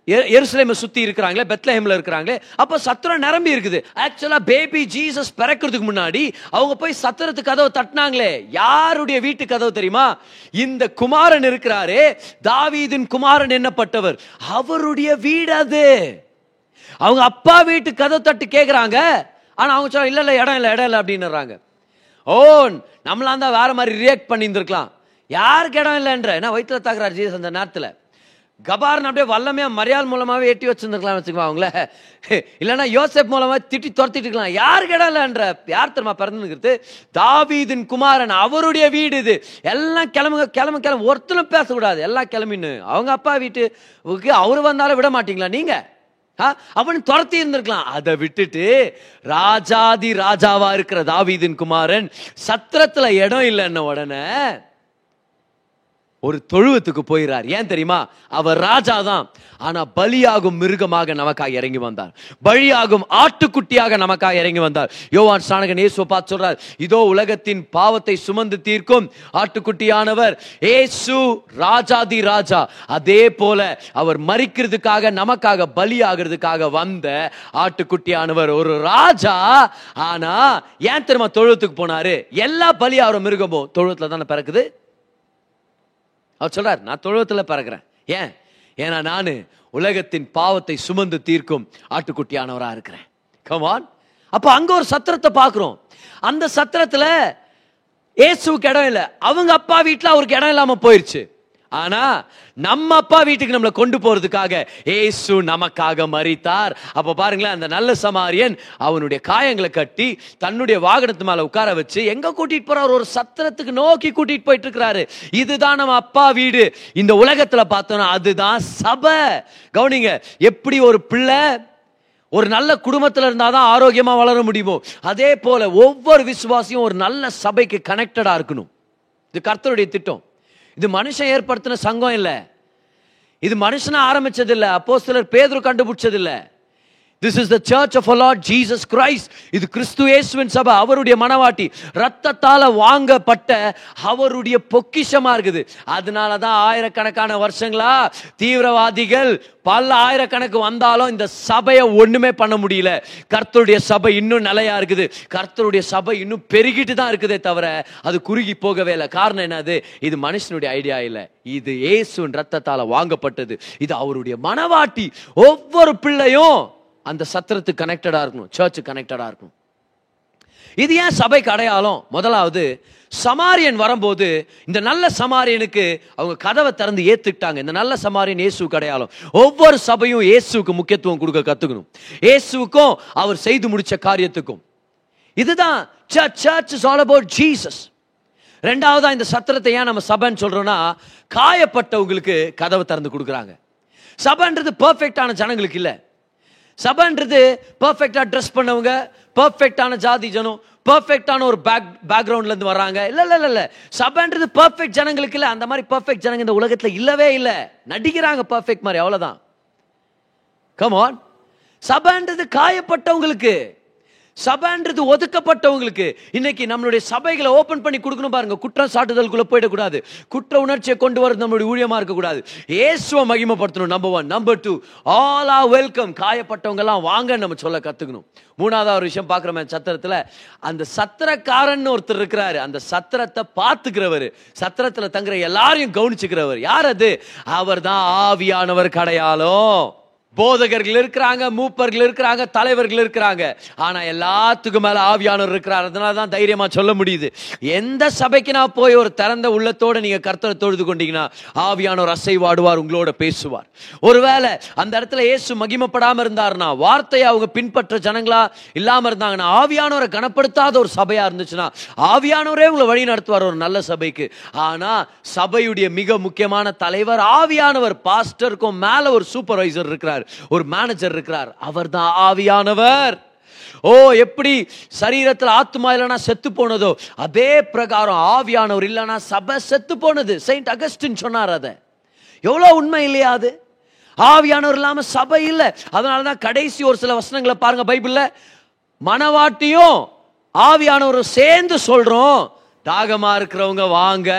எருசலேமை சுற்றி இருக்கிறாங்களே பெத்லஹேமில் இருக்கிறாங்களே அப்போ சத்திரம் நிரம்பி இருக்குது. ஆக்சுவலாக பேபி ஜீசஸ் பிறக்கிறதுக்கு முன்னாடி அவங்க போய் சத்திரத்து கதவை தட்டினாங்களே. யாருடைய வீட்டு கதவு தெரியுமா? இந்த குமாரன் இருக்கிறாரே தாவீதின் குமாரன் என்னப்பட்டவர்? அவருடைய வீடு அது. அவங்க அப்பா வீட்டு கதவு தட்டு கேட்குறாங்க ஆனால் அவங்க சொல்ல இல்லை இல்லை இடம் இல்லை இடம் இல்லை அப்படின்னுறாங்க. ஓ நம்மளாம் தான் வேற மாதிரி ரியாக்ட் பண்ணியிருந்துருக்கலாம். யாருக்கு இடம் இல்லைன்ற? என்ன வயிற்றுல தாக்குறாரு ஜீசஸ் அந்த நேரத்தில். கபாரன் அப்படியே வல்லமையாக மரியாள் மூலமாகவே எட்டி வச்சுருந்துருக்கலாம் வச்சுக்கோ அவங்கள. இல்லைன்னா யோசப் மூலமாக திட்டி துரத்திட்டு இருக்கலாம். யாருக்கு இடம் இல்லைன்ற யார் தெரியுமா பிறந்துங்கிறது தாவீதின் குமாரன் அவருடைய வீடு இது. எல்லாம் கிளம்புங்க கிளம்பு கிளம்பு. ஒருத்தரும் பேசக்கூடாது. எல்லாம் கிளம்பின்னு. அவங்க அப்பா வீட்டுக்கு அவர் வந்தாலும் விட மாட்டீங்களா? நீங்கள் ஆ? அவன் துரத்தி இருந்திருக்கலாம். அதை விட்டுட்டு ராஜாதி ராஜாவா இருக்கிற தாவீதின் குமாரன் சத்திரத்துல இடம் இல்லைன்ன உடனே ஒரு தொழுவத்துக்கு போயிறார். ஏன் தெரியுமா? அவர் ராஜா தான் ஆனா பலியாகும் மிருகமாக நமக்காக இறங்கி வந்தார். பலியாகும் ஆட்டுக்குட்டியாக நமக்காக இறங்கி வந்தார். யோவான் ஸ்நானகன் இயேசு பார்த்து சொல்றார் இதோ உலகத்தின் பாவத்தை சுமந்து தீர்க்கும் ஆட்டுக்குட்டியானவர் ஏசு ராஜாதி ராஜா. அதே போல அவர் மறிக்கிறதுக்காக நமக்காக பலியாகிறதுக்காக வந்த ஆட்டுக்குட்டியானவர் ஒரு ராஜா. ஆனா ஏன் தெரியுமா? தொழுவத்துக்கு போனாரு. எல்லா பலியாகிற மிருகமும் தொழுவத்துல தானே பிறக்குது? அவர் சொல்றார் நான் தொழுவத்தில் பிறக்கிறேன். ஏன்? ஏன்னா நான் உலகத்தின் பாவத்தை சுமந்து தீர்க்கும் ஆட்டுக்குட்டியானவராக இருக்கிறேன். கமான் அப்போ அங்கே ஒரு சத்திரத்தை பார்க்குறோம். அந்த சத்திரத்தில் இயேசுவுக்கு இடம் இல்லை. அவங்க அப்பா வீட்டில் அவருக்கு இடம் இல்லாமல் போயிடுச்சு ஆனா நம்ம அப்பா வீட்டுக்கு நம்மளை கொண்டு போறதுக்காக ஏசு நமக்காக மறித்தார் அப்ப பாருங்களேன் அந்த நல்ல சமாரியன் அவனுடைய காயங்களை கட்டி தன்னுடைய வாகனத்து மேல உட்கார வச்சு எங்க கூட்டிட்டு போறாரு? ஒரு சத்திரத்துக்கு நோக்கி கூட்டிட்டு போயிட்டு இருக்கிறாரு இதுதான் நம்ம அப்பா வீடு. இந்த உலகத்துல பார்த்தோம்னா அதுதான் சபை. கவனிங்க எப்படி ஒரு பிள்ளை ஒரு நல்ல குடும்பத்தில் இருந்தால் தான் ஆரோக்கியமாக வளர முடியுமோ அதே போல ஒவ்வொரு விசுவாசியும் ஒரு நல்ல சபைக்கு கனெக்டடாக இருக்கணும். இது கர்த்தருடைய திட்டம். இது மனுஷன் ஏற்படுத்தின சங்கம் இல்லை. இது மனுஷனை ஆரம்பிச்சதில்லை அப்போ சிலர் பேதர் கண்டுபிடிச்சதில்லை. This is the church of Lord Jesus Christ இது கிறிஸ்து இயேசுவின் சபை அவருடைய மனவாட்டி. ரத்தத்தால் வாங்கப்பட்ட அவருடைய பொக்கிஷமாக இருக்குது. அதனால தான் ஆயிரக்கணக்கான வருஷங்களா தீவிரவாதிகள் பல ஆயிரக்கணக்கு வந்தாலும் இந்த சபையை ஒன்றுமே பண்ண முடியல. கர்த்தருடைய சபை இன்னும் நிலையா இருக்குது. கர்த்தருடைய சபை இன்னும் பெருகிட்டு தான் இருக்குதே தவிர அது குறுகி போகவே இல்லை. காரணம் என்னது? இது மனுஷனுடைய ஐடியா இல்லை. இது இயேசுவின் ரத்தத்தால் வாங்கப்பட்டது. இது அவருடைய மனவாட்டி. ஒவ்வொரு பிள்ளையும் அந்த சத்திரத்துக்கு கனெக்டடாக இருக்கணும் சர்ச்சு கனெக்டடாக இருக்கணும். இது ஏன் சபைக்கு அடையாளம்? முதலாவது சமாரியன் வரும்போது இந்த நல்ல சமாரியனுக்கு அவங்க கதவை திறந்து ஏத்துக்கிட்டாங்க. இந்த நல்ல சமாரியன் இயேசுக்கு அடையாளம். ஒவ்வொரு சபையும் இயேசுக்கு முக்கியத்துவம் கொடுக்க கத்துக்கணும். இயேசுக்கும் அவர் செய்து முடிச்ச காரியத்துக்கும். இதுதான் church church is all about Jesus ரெண்டாவதா இந்த சத்திரத்தை ஏன் நம்ம சபைன்னு சொல்றோம்னா காயப்பட்டவங்களுக்கு கதவை திறந்து கொடுக்குறாங்க. சபைன்றது பர்ஃபெக்டான ஜனங்களுக்கு இல்லை. சபைன்றது பர்ஃபெக்டாக ட்ரெஸ் பண்ணவங்க பர்ஃபெக்டான ஜாதி ஜனம் பர்ஃபெக்டான ஒரு பேக் பேக்ரவுண்ட்லேருந்து வர்றாங்க. இல்லை இல்லை இல்லை இல்லை. சபைன்றது பர்ஃபெக்ட் ஜனங்களுக்கு இல்லை. அந்த மாதிரி பர்ஃபெக்ட் ஜனங்க இந்த உலகத்தில் இல்லவே இல்லை. நடிக்கிறாங்க பர்ஃபெக்ட் மாதிரி அவ்வளோதான் கமான் சபைன்றது காயப்பட்டவங்களுக்கு. சபைன்றது ஒதுக்கப்பட்டவங்களுக்கு இன்னைக்கு நம்மளுடைய சபைகளை ஓபன் பண்ணி கொடுக்கணும் பாருங்க. குற்றம் சாட்டுதலுக்குள்ள போயிடக்கூடாது. குற்ற உணர்ச்சியை கொண்டு வரது நம்மளுடைய ஊழியமா இருக்கக்கூடாது. ஏசுவ மகிமைப்படுத்தணும் number one number two all are welcome காயப்பட்டவங்க எல்லாம் வாங்க நம்ம சொல்ல கத்துக்கணும். மூணாவது ஒரு விஷயம் பார்க்குறோமே சத்திரத்துல அந்த சத்திரக்காரன் ஒருத்தர் இருக்கிறாரு. அந்த சத்திரத்தை பார்த்துக்கிறவர். சத்திரத்துல தங்குற எல்லாரையும் கவனிச்சுக்கிறவர். யார் அது? அவர் தான் ஆவியானவர் கடையாளம். போதகர்கள் இருக்கிறாங்க மூப்பர்கள் இருக்கிறாங்க தலைவர்கள் இருக்கிறாங்க. ஆனா எல்லாத்துக்கும் மேல ஆவியானவர் இருக்கிறார். அதனால தான் தைரியமா சொல்ல முடியுது. எந்த சபைக்கு நான் போய் ஒரு திறந்த உள்ளத்தோட நீங்க கர்த்தரை தொழுது கொண்டீங்கன்னா ஆவியானவர் அசைவாடுவார் உங்களோட பேசுவார். ஒருவேளை அந்த இடத்துல இயேசு மகிமப்படாமல் இருந்தார்னா வார்த்தையை அவங்க பின்பற்ற ஜனங்களா இல்லாம இருந்தாங்கன்னா ஆவியானவரை கனப்படுத்தாத ஒரு சபையா இருந்துச்சுன்னா ஆவியானவரே உங்களை வழி நடத்துவார் ஒரு நல்ல சபைக்கு. ஆனா சபையுடைய மிக முக்கியமான தலைவர் ஆவியானவர் பாஸ்டருக்கும் மேல ஒரு சூப்பர்வைசர் இருக்கிறார். ஒரு மேனேஜர் இருக்கிறார். அவர் தான் ஆவியானவர். ஓ எப்படி சரீரத்தில் ஆத்மா இல்லைனா செத்து போனதோ அதே பிரகாரம் ஆவியானவர் இல்லைனா சபை செத்து போனது. செயின்ட் அகஸ்டின் சொன்னார் அதை. எவ்வளோ உண்மை இல்லையா அது? ஆவியானவர் இல்லாம சபை இல்லை. அதனால தான் கடைசி ஒரு சில வசனங்களை பாருங்க பைபிளில். மனவாட்டியும் ஆவியானவரும் சேர்ந்து சொல்றோம். தாகமா இருக்கிறவங்க வாங்க.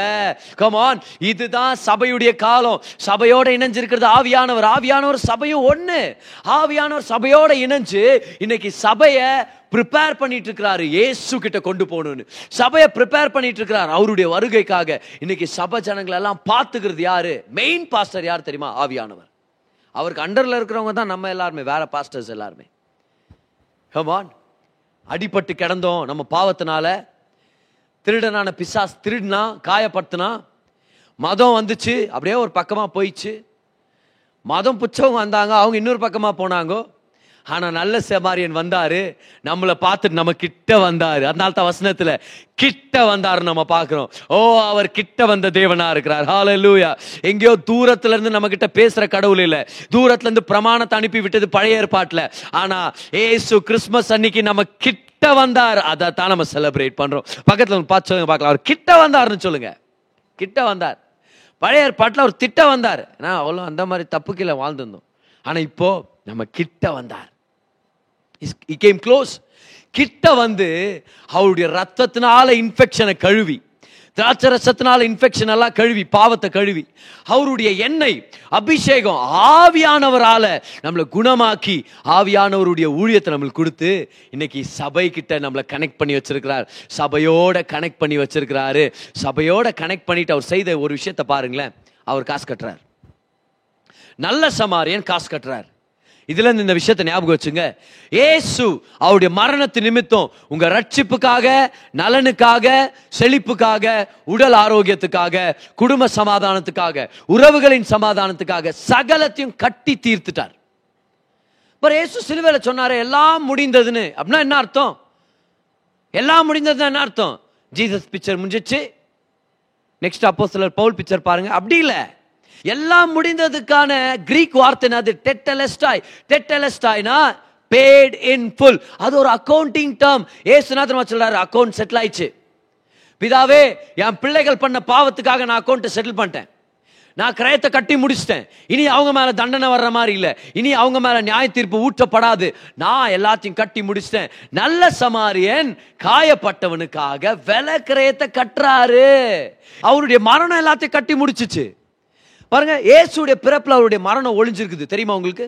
கமான் இதுதான் சபையுடைய காலம். சபையோட இணைஞ்சிருக்கிறது ஆவியானவர். ஆவியானவர் சபையும் ஒண்ணு. ஆவியானவர் சபையோட இணைஞ்சு இன்னைக்கு சபைய ப்ரிப்பேர் பண்ணிட்டு இருக்கிறாரு ஏசு கிட்ட கொண்டு போகணும்னு. சபையை ப்ரிப்பேர் பண்ணிட்டு இருக்கிறார் அவருடைய வருகைக்காக. இன்னைக்கு சபை ஜனங்களை எல்லாம் பார்த்துக்கிறது யாரு? மெயின் பாஸ்டர் யார் தெரியுமா? ஆவியானவர். அவருக்கு அண்டர்ல இருக்கிறவங்க தான் நம்ம எல்லாருமே. வேற பாஸ்டர்ஸ் எல்லாருமே. கமான் அடிபட்டு கிடந்தோம் நம்ம பாவத்தினால. திருடனான பிசாஸ் திருடினா காயப்படுத்தினா மதம் வந்துச்சு அப்படியே ஒரு பக்கமாக போயிடுச்சு மதம் புச்சவங்க வந்தாங்க அவங்க இன்னொரு பக்கமாக போனாங்கோ. ஆனால் நல்ல செமாரியன் வந்தார் நம்மளை பார்த்துட்டு நம்ம கிட்ட வந்தார். அதனால தான் வசனத்தில் கிட்ட வந்தார் நம்ம பார்க்குறோம். ஓ அவர் கிட்ட வந்த தேவனாக இருக்கிறார். ஹalleluya எங்கேயோ தூரத்துலேருந்து நம்மக்கிட்ட பேசுகிற கடவுள் இல்லை. தூரத்துலேருந்து பிரமாணத்தை அனுப்பி விட்டது பழைய ஏற்பாட்டில். ஆனால் ஏசு கிறிஸ்மஸ் அன்னைக்கு நம்ம கிட்ட கிட்ட வந்தார். அதை தான் நம்ம செலிப்ரேட் பண்ணுறோம் பக்கத்தில் பார்த்து சொல்லுங்க பார்க்கலாம். அவர் கிட்ட வந்தாருன்னு சொல்லுங்க. கிட்ட வந்தார். பழைய ஏற்பாட்டில் அவர் திட்ட வந்தார். ஏன்னா அவ்வளோ அந்த மாதிரி தப்பு கீழே வாழ்ந்துருந்தோம். ஆனால் இப்போ நம்ம கிட்ட வந்தார். இ கேம் க்ளோஸ் கிட்ட வந்து அவருடைய ரத்தத்தினால இன்ஃபெக்ஷனை கழுவி. திராட்சரசத்தினால் இன்ஃபெக்ஷன் எல்லாம் கழுவி பாவத்தை கழுவி அவருடைய எண்ணெய் அபிஷேகம் ஆவியானவரால் நம்மளை குணமாக்கி ஆவியானவருடைய ஊழியத்தை நம்மளுக்கு கொடுத்து இன்னைக்கு சபை நம்மளை கனெக்ட் பண்ணி வச்சிருக்கிறார். சபையோட கனெக்ட் பண்ணி வச்சிருக்கிறாரு. சபையோட கனெக்ட் பண்ணிட்டு அவர் செய்த ஒரு விஷயத்தை பாருங்களேன். அவர் காசு கட்டுறார். நல்ல சமாரியன் காசு கட்டுறார். இதுல இருந்து இந்த விஷயத்தை ஞாபகம் வச்சுங்க. ஏசு அவருடைய மரணத்து நிமித்தம் உங்க ரட்சிப்புக்காக நலனுக்காக செழிப்புக்காக உடல் ஆரோக்கியத்துக்காக குடும்ப சமாதானத்துக்காக உறவுகளின் சமாதானத்துக்காக சகலத்தையும் கட்டி தீர்த்துட்டார். இப்போ ஏசு சிலுவையில் சொன்னார் எல்லாம் முடிந்ததுன்னு. அப்படின்னா என்ன அர்த்தம்? எல்லாம் முடிந்ததுன்னா என்ன அர்த்தம்? ஜீசஸ் பிக்சர் முடிஞ்சிச்சு. நெக்ஸ்ட் அப்போ சிலர் பவுல் பிக்சர் பாருங்க. அப்படி இல்லை. எல்லாம் முடிந்ததுக்கான கிரீக் வார்த்தை அது டெட்டலஸ்டாய் டெட்டலஸ்டாய்னா பேட் இன் ஃபுல் அது ஒரு அக்கௌண்டிங் டேர்ம் ஏசுநாதன் சொல்றாரு? அக்கௌண்ட் செட்டில் ஆயிடுச்சு. பிதாவே என் பிள்ளைகள் பண்ண பாவத்துக்காக நான் அக்கௌண்ட்டை செட்டில் பண்ணிட்டேன். நான் கிரயத்தை கட்டி முடிச்சிட்டேன். இனி அவங்க மேலே தண்டனை வர்ற மாதிரி இல்லை. இனி அவங்க மேலே நியாய தீர்ப்பு ஊற்றப்படாது. நான் எல்லாத்தையும் கட்டி முடிச்சிட்டேன். நல்ல சமாரியன் காயப்பட்டவனுக்காக விலை கிரயத்தை கட்டுறாரு. அவருடைய மரணம் எல்லாத்தையும் கட்டி முடிச்சிச்சு. பாருங்க இயேசுடைய பிறப்பில் அவருடைய மரணம் ஒளிஞ்சிருக்குது தெரியுமா உங்களுக்கு?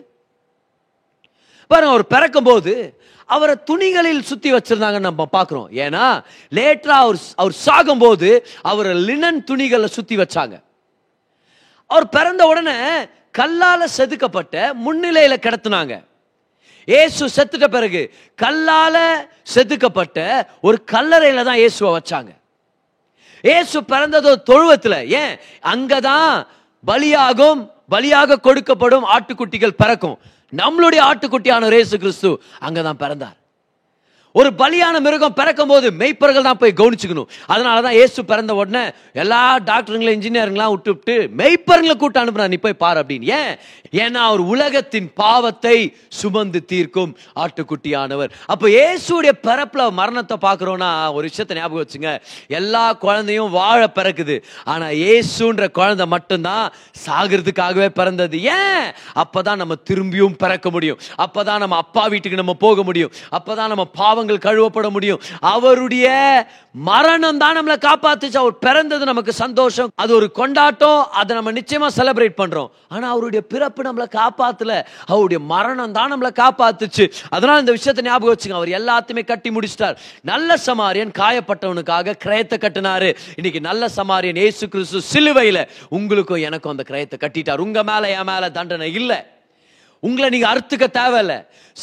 பாருங்க அவர் பிறக்கும் போது அவரை துணிகளில் சுத்தி வச்சிருந்தாங்கன்னு நம்ம பார்க்குறோம். ஏன்னா லேட்டரா அவர் அவர் சாகும் போது அவரை லினன் துணிகளை சுத்தி வச்சாங்க. அவர் பிறந்த உடனே கல்லால செதுக்கப்பட்ட முன்னிலையில கிடத்துனாங்க. இயேசு செத்துட்ட பிறகு கல்லால செதுக்கப்பட்ட ஒரு கல்லறையில தான் இயேசுவை வச்சாங்க. ஏசு பிறந்ததோ தொழுவத்தில். ஏன்? அங்கதான் பலியாகும் பலியாக கொடுக்கப்படும் ஆட்டுக்குட்டிகள் பிறக்கும். நம்மளுடைய ஆட்டுக்குட்டியான ரேசு கிறிஸ்து அங்கதான் பிறந்தார். ஒரு பலியான மிருகம் பிறக்கும் போது மெய்ப்பர்கள் தான் போய் கவனிச்சுக்கணும். அதனால தான் ஏசு பிறந்த உடனே எல்லா டாக்டருங்களும் இன்ஜினியருங்களாம் விட்டு விட்டு மெய்ப்பர்களை கூட்ட அனுப்புறா நீ போய் பாரு அப்படின்னு. ஏன்? ஏன்னா அவர் உலகத்தின் பாவத்தை சுமந்து தீர்க்கும் ஆட்டுக்குட்டியானவர். அப்போ இயேசுடைய பிறப்புல மரணத்தை பார்க்குறோன்னா ஒரு விஷயத்தை ஞாபகம் வச்சுங்க. எல்லா குழந்தையும் வாழ பிறக்குது. ஆனா இயேசுன்ற குழந்தை மட்டும்தான் சாகிறதுக்காகவே பிறந்தது. ஏன்? அப்பதான் நம்ம திரும்பியும் பிறக்க முடியும். அப்பதான் நம்ம அப்பா வீட்டுக்கு நம்ம போக முடியும். அப்பதான் நம்ம பாவம் பாவங்கள் கழுவப்பட முடியும். அவருடைய மரணம் தான் நம்மளை காப்பாத்துச்சு. அவர் பிறந்தது நமக்கு சந்தோஷம். அது ஒரு கொண்டாட்டம். அதை நம்ம நிச்சயமா செலிப்ரேட் பண்றோம். ஆனா அவருடைய பிறப்பு நம்மளை காப்பாத்தல. அவருடைய மரணம் தான் நம்மளை காப்பாத்துச்சு. அதனால இந்த விஷயத்தை ஞாபகம் வச்சுங்க. அவர் எல்லாத்தையுமே கட்டி முடிச்சிட்டார். நல்ல சமாரியன் காயப்பட்டவனுக்காக கிரயத்தை கட்டினாரு. இன்னைக்கு நல்ல சமாரியன் இயேசு கிறிஸ்து சிலுவையில உங்களுக்கும் எனக்கும் அந்த கிரயத்தை கட்டிட்டார். உங்க மேல என் மேல தண்டனை இல்லை. உங்களை நீங்க அறுத்துக்க தேவையில்ல.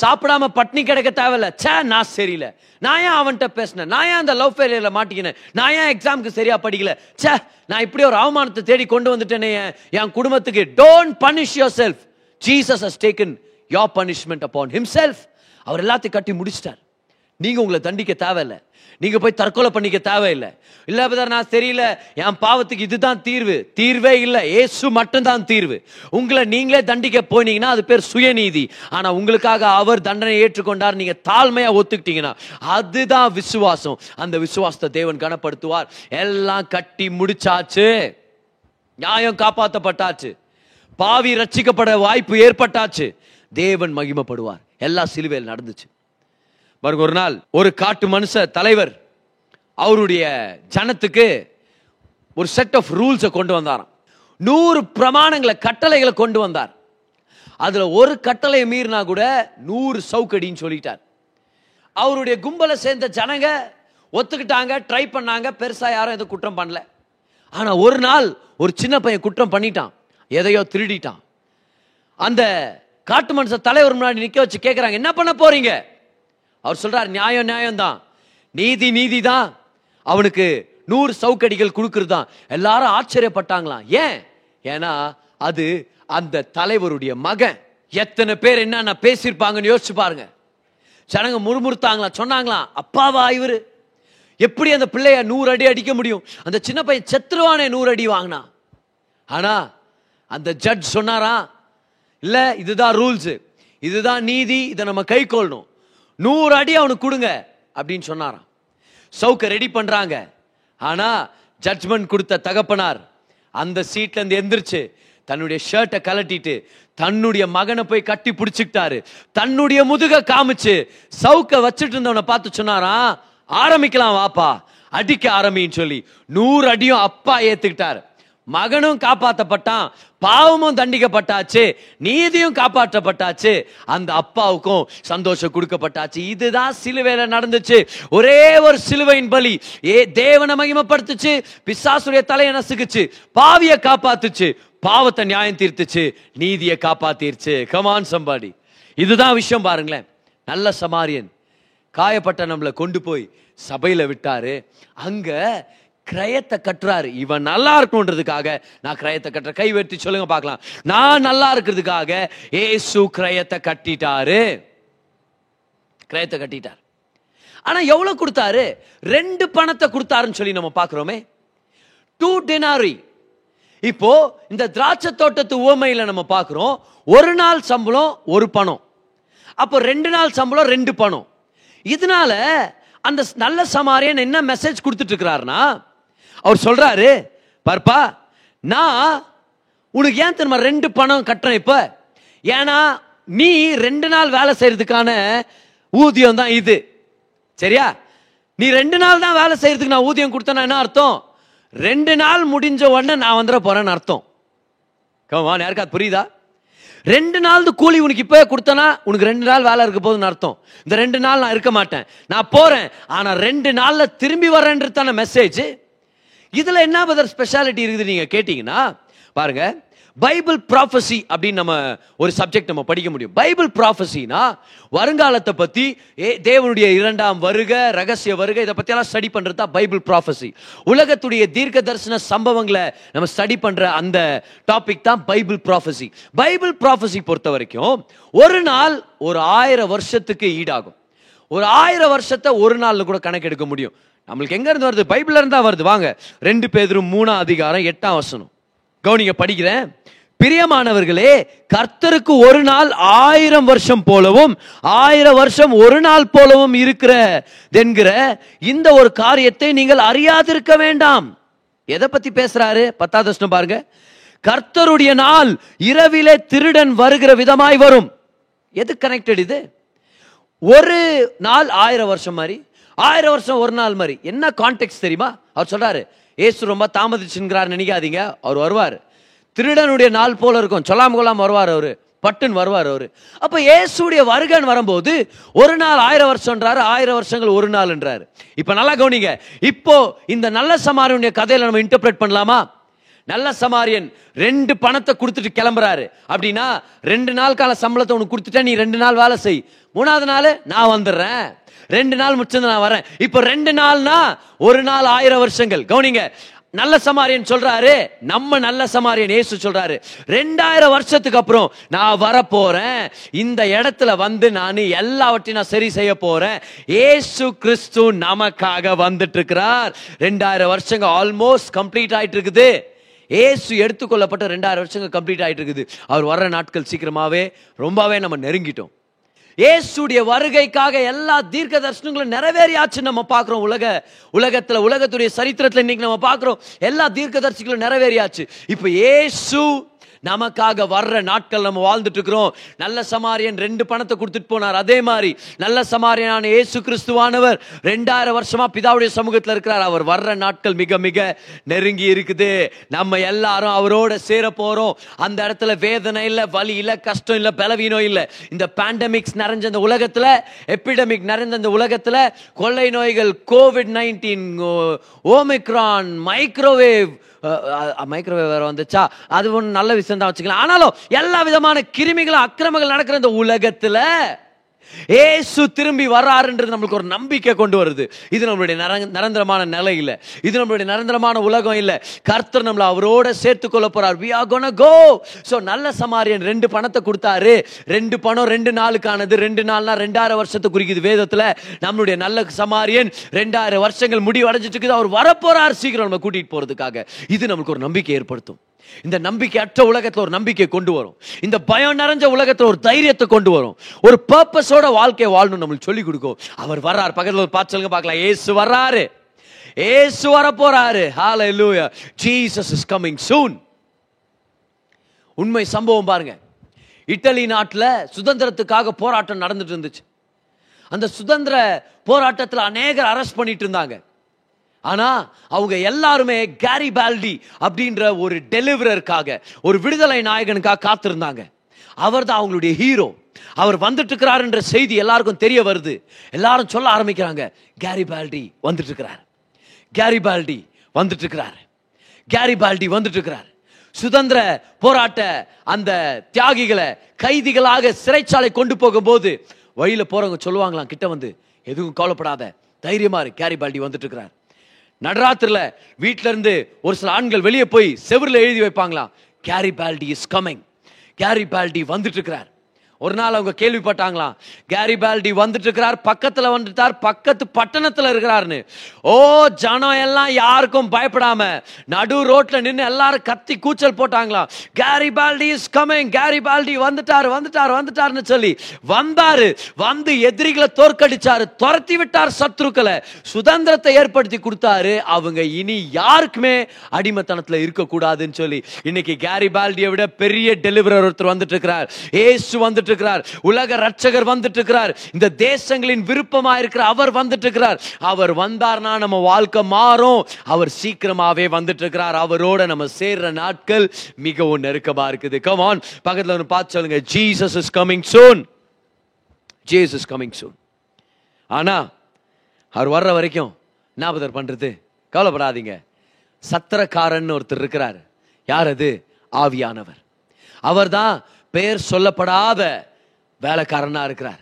சாப்பிடாம பட்னி கிடைக்க தேவையில்ல. சே நான் சரியில்லை. நான் ஏன் அவன்கிட்ட பேசினேன்? நான் ஏன் அந்த லவ் ஃபெயிலியர்ல மாட்டிக்கினேன்? நான் ஏன் எக்ஸாமுக்கு சரியா படிக்கல? சே நான் இப்படி ஒரு அவமானத்தை தேடி கொண்டு வந்துட்டேனே. என் குடும்பத்துக்கு don't punish yourself Jesus has taken your punishment upon himself அவர் எல்லாத்தையும் கட்டி முடிச்சிட்டார். நீங்க உங்களை தண்டிக்க தேவையில்லை. நீங்கள் போய் தற்கொலை பண்ணிக்க தேவையில்லை. இல்லை பிரதர் நான் தெரியல என் பாவத்துக்கு இதுதான் தீர்வு. தீர்வே இல்லை. ஏசு மட்டும்தான் தீர்வு. உங்களை நீங்களே தண்டிக்க போனீங்கன்னா அது பேர் சுயநீதி. ஆனால் உங்களுக்காக அவர் தண்டனை ஏற்றுக்கொண்டார். நீங்கள் தாழ்மையாக ஒத்துக்கிட்டீங்கன்னா அதுதான் விசுவாசம். அந்த விசுவாசத்தை தேவன் கனப்படுத்துவார். எல்லாம் கட்டி முடிச்சாச்சு. நியாயம் காப்பாற்றப்பட்டாச்சு பாவி ரட்சிக்கப்பட வாய்ப்பு ஏற்பட்டாச்சு. தேவன் மகிமைப்படுவார். எல்லா சிலுவையில் நடந்துச்சு. பாருங்க ஒரு நாள் ஒரு காட்டு மனுஷ தலைவர் அவருடைய ஜனத்துக்கு ஒரு செட் ஆஃப் ரூல்ஸை கொண்டு வந்தாராம். நூறு பிரமாணங்களை கட்டளைகளை கொண்டு வந்தார். அதில் ஒரு கட்டளையை மீறினா கூட நூறு சவுக்கடின்னு சொல்லிட்டார். அவருடைய கும்பலை சேர்ந்த ஜனங்க ஒத்துக்கிட்டாங்க ட்ரை பண்ணாங்க பெருசாக யாரும் எதுவும் குற்றம் பண்ணல. ஆனால் ஒரு நாள் ஒரு சின்ன பையன் குற்றம் பண்ணிட்டான். எதையோ திருடிட்டான். அந்த காட்டு மனுஷ தலைவர் முன்னாடி நிற்க வச்சு கேட்குறாங்க என்ன பண்ண போறீங்க? அவர் சொல்றார் நியாயம் நியாயம் தான் நீதி நீதி தான் அவனுக்கு நூறு சவுக்கடிகள் கொடுக்கறது தான் எல்லாரும் ஆச்சரியப்பட்டாங்களாம். ஏன்? ஏன்னா அது அந்த தலைவருடைய மகன். எத்தனை பேர் என்னென்ன பேசியிருப்பாங்கன்னு யோசிச்சு பாருங்க. ஜனங்க முறுமுறுத்தாங்களாம் சொன்னாங்களாம் அப்பாவா இவரு? எப்படி அந்த பிள்ளைய நூறு அடி அடிக்க முடியும்? அந்த சின்ன பையன் செத்துருவானே நூறு அடி வாங்கினா? ஆனா அந்த ஜட்ஜ் சொன்னாரா இல்லை இதுதான் ரூல்ஸு. இதுதான் நீதி இதை நம்ம கை கொள்ளணும். நூறு அடி அவனுக்கு கொடுங்க அப்படின்னு சொன்னாராம். சவுக்க ரெடி பண்றாங்க. ஆனா ஜட்ஜ்மெண்ட் கொடுத்த தகப்பனார் அந்த சீட்ல இருந்து எந்திரிச்சு தன்னுடைய ஷர்ட்டை கலட்டிட்டு தன்னுடைய மகனை போய் கட்டி பிடிச்சிக்கிட்டாரு. தன்னுடைய முதுக காமிச்சு சவுக்க வச்சுட்டு இருந்தவனை பார்த்து சொன்னாராம் ஆரம்பிக்கலாம் வாப்பா அடிக்க ஆரம்பின்னு சொல்லி நூறு அடியும் அப்பா ஏத்துக்கிட்டாரு. மகனும் காப்பாற்றப்பட்டான் பாவமும் தண்டிக்கப்பட்டாச்சு நீதியும் காப்பாற்றப்பட்டாச்சு அந்த அப்பாவுக்கும் சந்தோஷம் கொடுக்கப்பட்டாச்சு. இதுதான் சிலுவையில நடந்துச்சு. ஒரே ஒரு சிலுவையின் பலி. ஏ தேவனை மகிமப்படுத்துச்சு பிசாசுடைய தலையை நசுக்குச்சு பாவிய காப்பாத்துச்சு பாவத்தை நியாயம் தீர்த்துச்சு நீதியை காப்பாத்திருச்சு. கமான் சம்பாடி இதுதான் விஷயம் பாருங்களேன். நல்ல சமாரியன் காயப்பட்ட நம்மளை கொண்டு போய் சபையில விட்டாரு. அங்க கிரயத்தை கட்டுறாரு. இவன் நல்லா இருக்கணுன்றதுக்காக நான் கிரயத்தை கட்டுற. கை வெட்டி சொல்லுங்க பார்க்கலாம். நான் நல்லா இருக்கிறதுக்காக ஏசு கிரயத்தை கட்டிட்டாரு. கிரயத்தை கட்டிட்டார். ஆனா எவ்வளவு கொடுத்தாரு? ரெண்டு பணத்தை கொடுத்தாருன்னு சொல்லி நம்ம பார்க்கிறோமே. டூ டினாரி இப்போ இந்த திராட்சை தோட்டத்து உவமையில நம்ம பார்க்குறோம். ஒரு நாள் சம்பளம் ஒரு பணம். அப்போ ரெண்டு நாள் சம்பளம் ரெண்டு பணம். இதனால அந்த நல்ல சமாரியன் என்ன மெசேஜ் கொடுத்துட்டு இருக்கிறாருன்னா அவர் சொல்றாரு பார்ப்பா நான் உனக்கு ஏன் தெரியுமா ரெண்டு பணம் கட்டுறேன் இப்ப? ஏன்னா நீ ரெண்டு நாள் வேலை செய்யறதுக்கான ஊதியம் தான் இது. சரியா? நீ ரெண்டு நாள் தான் வேலை செய்யறதுக்கு நான் ஊதியம் கொடுத்தேன்னா என்ன அர்த்தம்? ரெண்டு நாள் முடிஞ்ச உடனே நான் வந்துட போறேன்னு அர்த்தம். கவான் யாருக்கா புரியுதா? ரெண்டு நாள் கூலி உனக்கு இப்போ கொடுத்தனா உனக்கு ரெண்டு நாள் வேலை இருக்க போகுதுன்னு அர்த்தம். இந்த ரெண்டு நாள் நான் இருக்க மாட்டேன். நான் போறேன். ஆனா ரெண்டு நாள்ல திரும்பி வரேன்றதான மெசேஜ் இதில் என்ன பதர் ஸ்பெஷாலிட்டி இருக்குது நீங்கள் கேட்டிங்கன்னா பாருங்க பைபிள் ப்ராஃபஸி அப்படின்னு நம்ம ஒரு சப்ஜெக்ட் நம்ம படிக்க முடியும். பைபிள் ப்ராஃபஸினா வருங்காலத்தை பற்றி ஏ தேவனுடைய இரண்டாம் வருக ரகசிய வருக இதை பற்றியெல்லாம் ஸ்டடி பண்ணுறது தான் பைபிள் ப்ராஃபஸி உலகத்துடைய தீர்க்க தரிசன சம்பவங்களை நம்ம ஸ்டடி பண்ணுற அந்த டாபிக் தான் பைபிள் ப்ராஃபஸி பைபிள் ப்ராஃபஸி பொறுத்த வரைக்கும் ஒரு நாள் ஒரு ஆயிரம் வருஷத்துக்கு ஈடாகும். ஒரு ஆயிரம் வருஷத்தை ஒரு நாளில் கூட கணக்கெடுக்க முடியும். நம்மளுக்கு எங்க இருந்து வருது? பைபிள்ல இருந்தா வருது. வாங்க. ரெண்டு பேரும் மூணாம் அதிகாரம் எட்டாம் வசனம். கவுனிங்க படிக்கிறேன். பிரியமானவர்களே கர்த்தருக்கு ஒரு நாள் ஆயிரம் வருஷம் போலவும் ஆயிரம் வருஷம் ஒரு நாள் போலவும் இருக்கிற என்கிற இந்த ஒரு காரியத்தை நீங்கள் அறியாதிருக்க வேண்டாம். எதை பத்தி பேசுறாரு? பத்தாவது வசனம் பாருங்க. கர்த்தருடைய நாள் இரவிலே திருடன் வருகிற விதமாய் வரும். எது கனெக்டட் இது? ஒரு நாள் ஆயிரம் வருஷம் மாதிரி. ஆயிரம் வருஷம் ஒரு நாள் மாதிரி. என்ன கான்டெக்ட் தெரியுமா? அவர் சொல்றாரு ஏசு ரொம்ப தாமதிச்சுங்கிறார் நினைக்காதீங்க. அவர் வருவார். திருடனுடைய நாள் போல இருக்கும். சொல்லாம கொள்ளாம வருவார் அவரு. பட்டுன்னு வருவார் அவரு. அப்ப ஏசுடைய வருகன் வரும்போது ஒரு நாள் ஆயிரம் வருஷம்ன்றாரு ஆயிரம் வருஷங்கள் ஒரு நாள்ன்றாரு. இப்ப நல்லா கவனிங்க. இப்போ இந்த நல்ல சமாரியனுடைய கதையில நம்ம இன்டர்பிரேட் பண்ணலாமா? நல்ல சமாரியன் ரெண்டு பணத்தை கொடுத்துட்டு கிளம்புறாரு. அப்படின்னா ரெண்டு நாள் கால சம்பளத்தை உனக்கு கொடுத்துட்டா நீ ரெண்டு நாள் வேலை செய். மூணாவது நாள் நான் வந்துடுறேன். ரெண்டு நாள் முடிச்சது நான் வரேன். இப்போ ரெண்டு நாள்னா ஒரு நாள் ஆயிரம் வருஷங்கள். கவுனிங்க நல்ல சமாரியன் சொல்றாரு நம்ம நல்ல சமாரியன் ஏசு சொல்றாரு. ரெண்டாயிரம் வருஷத்துக்கு அப்புறம் நான் வர போறேன் இந்த இடத்துல வந்து நான் எல்லாவற்றையும் நான் சரி செய்ய போறேன். ஏசு கிறிஸ்து நமக்காக வந்துட்டு இருக்கிறார் ரெண்டாயிரம் வருஷங்க ஆல்மோஸ்ட் கம்ப்ளீட் ஆயிட்டு இருக்குது ஏசு எடுத்துக்கொள்ளப்பட்ட ரெண்டாயிரம் வருஷங்கள் கம்ப்ளீட் ஆயிட்டு இருக்குது அவர் வர்ற நாட்கள் சீக்கிரமாவே ரொம்பவே நம்ம நெருங்கிட்டோம். ஏசுடைய வருகைக்காக எல்லா தீர்க்க தரிசனங்களும் நிறைவேறியாச்சு நம்ம பார்க்குறோம். உலக உலகத்தில் உலகத்துடைய சரித்திரத்தில் இன்னைக்கு நம்ம பார்க்குறோம். எல்லா தீர்க்க தரிசிகளும் நிறைவேறியாச்சு. இப்போ ஏசு நமக்காக வர்ற நாட்கள் நம்ம வாழ்ந்துட்டு இருக்கிறோம் நல்ல சமாரியன் ரெண்டு பணத்தை கொடுத்துட்டு போனார். அதே மாதிரி நல்ல சமாரியனான இயேசு கிறிஸ்துவானவர் ரெண்டாயிரம் வருஷமா பிதாவுடைய சமூகத்தில் இருக்கிறார். அவர் வர்ற நாட்கள் மிக மிக நெருங்கி இருக்குது. நம்ம எல்லாரும் அவரோட சேர போறோம். அந்த இடத்துல வேதனை இல்லை வலி இல்லை கஷ்டம் இல்லை பலவீனம் இல்லை. இந்த பேண்டமிக்ஸ் நிறைஞ்ச இந்த உலகத்துல எபிடமிக் நிறைந்த இந்த உலகத்துல கொள்ளை நோய்கள் Covid nineteen Omicron microwave microwave வேற வந்துச்சா? அது ஒன்று நல்ல விஷயம் தான் வச்சுக்கலாம். ஆனாலும் எல்லா விதமான கிருமிகளும் அக்கிரமங்கள் நடக்கிற இந்த உலகத்தில் ஏசு திரும்பி வர்றாருன்றது நம்மளுக்கு ஒரு நம்பிக்கை கொண்டு வருது. இது நம்மளுடைய நிரந்தரமான நிலை இல்ல இது நம்மளுடைய நிரந்தரமான உலகம் இல்லை. கர்த்தர் நம்மள அவரோட சேர்த்து கொள்ள போறார். We are gonna go so நல்ல சமாரியன் ரெண்டு பணத்தை கொடுத்தாரு. ரெண்டு பணம் ரெண்டு நாளுக்கானது. ரெண்டு நாள்னா ரெண்டாயிரம் வருஷத்தை குறிக்குது வேதத்துல. நம்மளுடைய நல்ல சமாரியன் ரெண்டாயிரம் வருஷங்கள் முடிவடைஞ்சிட்டு இருக்குது. அவர் வரப்போறார். சீக்கிரம் நம்ம கூட்டிட்டு போறதுக்காக. இது நமக்கு ஒரு நம்பிக்கை ஏற்படுத்தும். இந்த நம்பிக்கையற்ற உலகத்துல ஒரு நம்பிக்கை கொண்டு வரும். இந்த பயம் நிறைஞ்ச உலகத்துல ஒரு தைரியத்தை கொண்டு வரும். ஒரு பர்பஸோட வாழ்க்கையை வாழணும் நம்மளுக்கு சொல்லி கொடுக்கும். அவர் வர்றார். பக்கத்தில் ஒரு பார்த்து சொல்லுங்க பார்க்கலாம். ஏசு வர்றாரு. ஏசு வர போறாரு hallelujah Jesus is coming soon உண்மை சம்பவம் பாருங்க. இட்டலி நாட்டில் சுதந்திரத்துக்காக போராட்டம் நடந்துட்டு இருந்துச்சு. அந்த சுதந்திர போராட்டத்தில் அநேகர் அரெஸ்ட் பண்ணிட்டு இருந்தாங்க. ஆனா அவங்க எல்லாருமே கேரி பால்டி அப்படின்ற ஒரு டெலிவரருக்காக ஒரு விடுதலை நாயகனுக்காக காத்திருந்தாங்க. அவர் தான் அவங்களுடைய ஹீரோ அவர் வந்துட்டு இருக்கிறாருன்ற செய்தி எல்லாருக்கும் தெரிய வருது. எல்லாரும் சொல்ல ஆரம்பிக்கிறாங்க கேரி பால்டி வந்துட்டு இருக்கிறார் கேரி பால்டி வந்துட்டு இருக்கிறார் கேரி பால்டி வந்துட்டு இருக்கிறார் சுதந்திர போராட்ட அந்த தியாகிகளை கைதிகளாக சிறைச்சாலை கொண்டு போகும்போது வழியில் போறவங்க சொல்லுவாங்களாம் கிட்ட வந்து எதுவும் கவலைப்படாத தைரியமா இரு கேரி பால்டி வந்துட்டு இருக்கிறார் நடராத்திரில வீட்ல இருந்து ஒரு சில ஆண்கள் வெளியே போய் செவரில் எழுதி வைப்பாங்களாம். Garibaldi is coming Garibaldi வந்துட்டு இருக்கிறார். ஒரு நாள் அவங்க கேள்விப்பட்டாங்களாம். கேரி பால்டி வந்துட்டு இருக்கிறார் பக்கத்துல வந்துட்டார் பக்கத்து பட்டணத்துல இருக்கிறாருன்னு ஓ ஜனம் எல்லாம் யாருக்கும் பயப்படாம நடு ரோட்ல நின்று எல்லாரும் கத்தி கூச்சல் போட்டாங்களாம். Garibaldi is coming Garibaldi வந்துட்டார் வந்துட்டார் வந்துட்டார்னு சொல்லி வந்தாரு. வந்து எதிரிகளை தோற்கடிச்சாரு துரத்தி விட்டார் சத்ருக்களை சுதந்திரத்தை ஏற்படுத்தி கொடுத்தாரு. அவங்க இனி யாருக்குமே அடிமைத்தனத்துல இருக்க கூடாதுன்னு சொல்லி. இன்னைக்கு கேரி பால்டியை விட பெரிய டெலிவரர் ஒருத்தர் வந்துட்டு இருக்கிறார் ஏசு வந்துட்டு இருக்கிறார் உலக ரட்சகர் வந்துட்டு இருக்கிறார் இந்த தேசங்களின் விருப்பமா இருக்கிற அவர் வந்துட்டு இருக்கிறார் அவர் வந்தார்னா நம்ம வாழ்க்கை மாறும். அவர் சீக்கிரமாவே வந்துட்டு இருக்கிறார் அவரோட நம்ம சேர்ற நாட்கள் மிகவும் நெருக்கமா இருக்குது. கமான் பக்கத்துல ஒன்று பார்த்து சொல்லுங்க. Jesus is coming soon Jesus coming soon ஆனா அவர் வர்ற வரைக்கும் ஞாபகம் பண்றது கவலைப்படாதீங்க. சத்திரக்காரன் ஒருத்தர் இருக்கிறார். யார் அது? ஆவியானவர். அவர் தான் பெயர் சொல்லப்படாத வேலைக்காரனா இருக்கிறார்.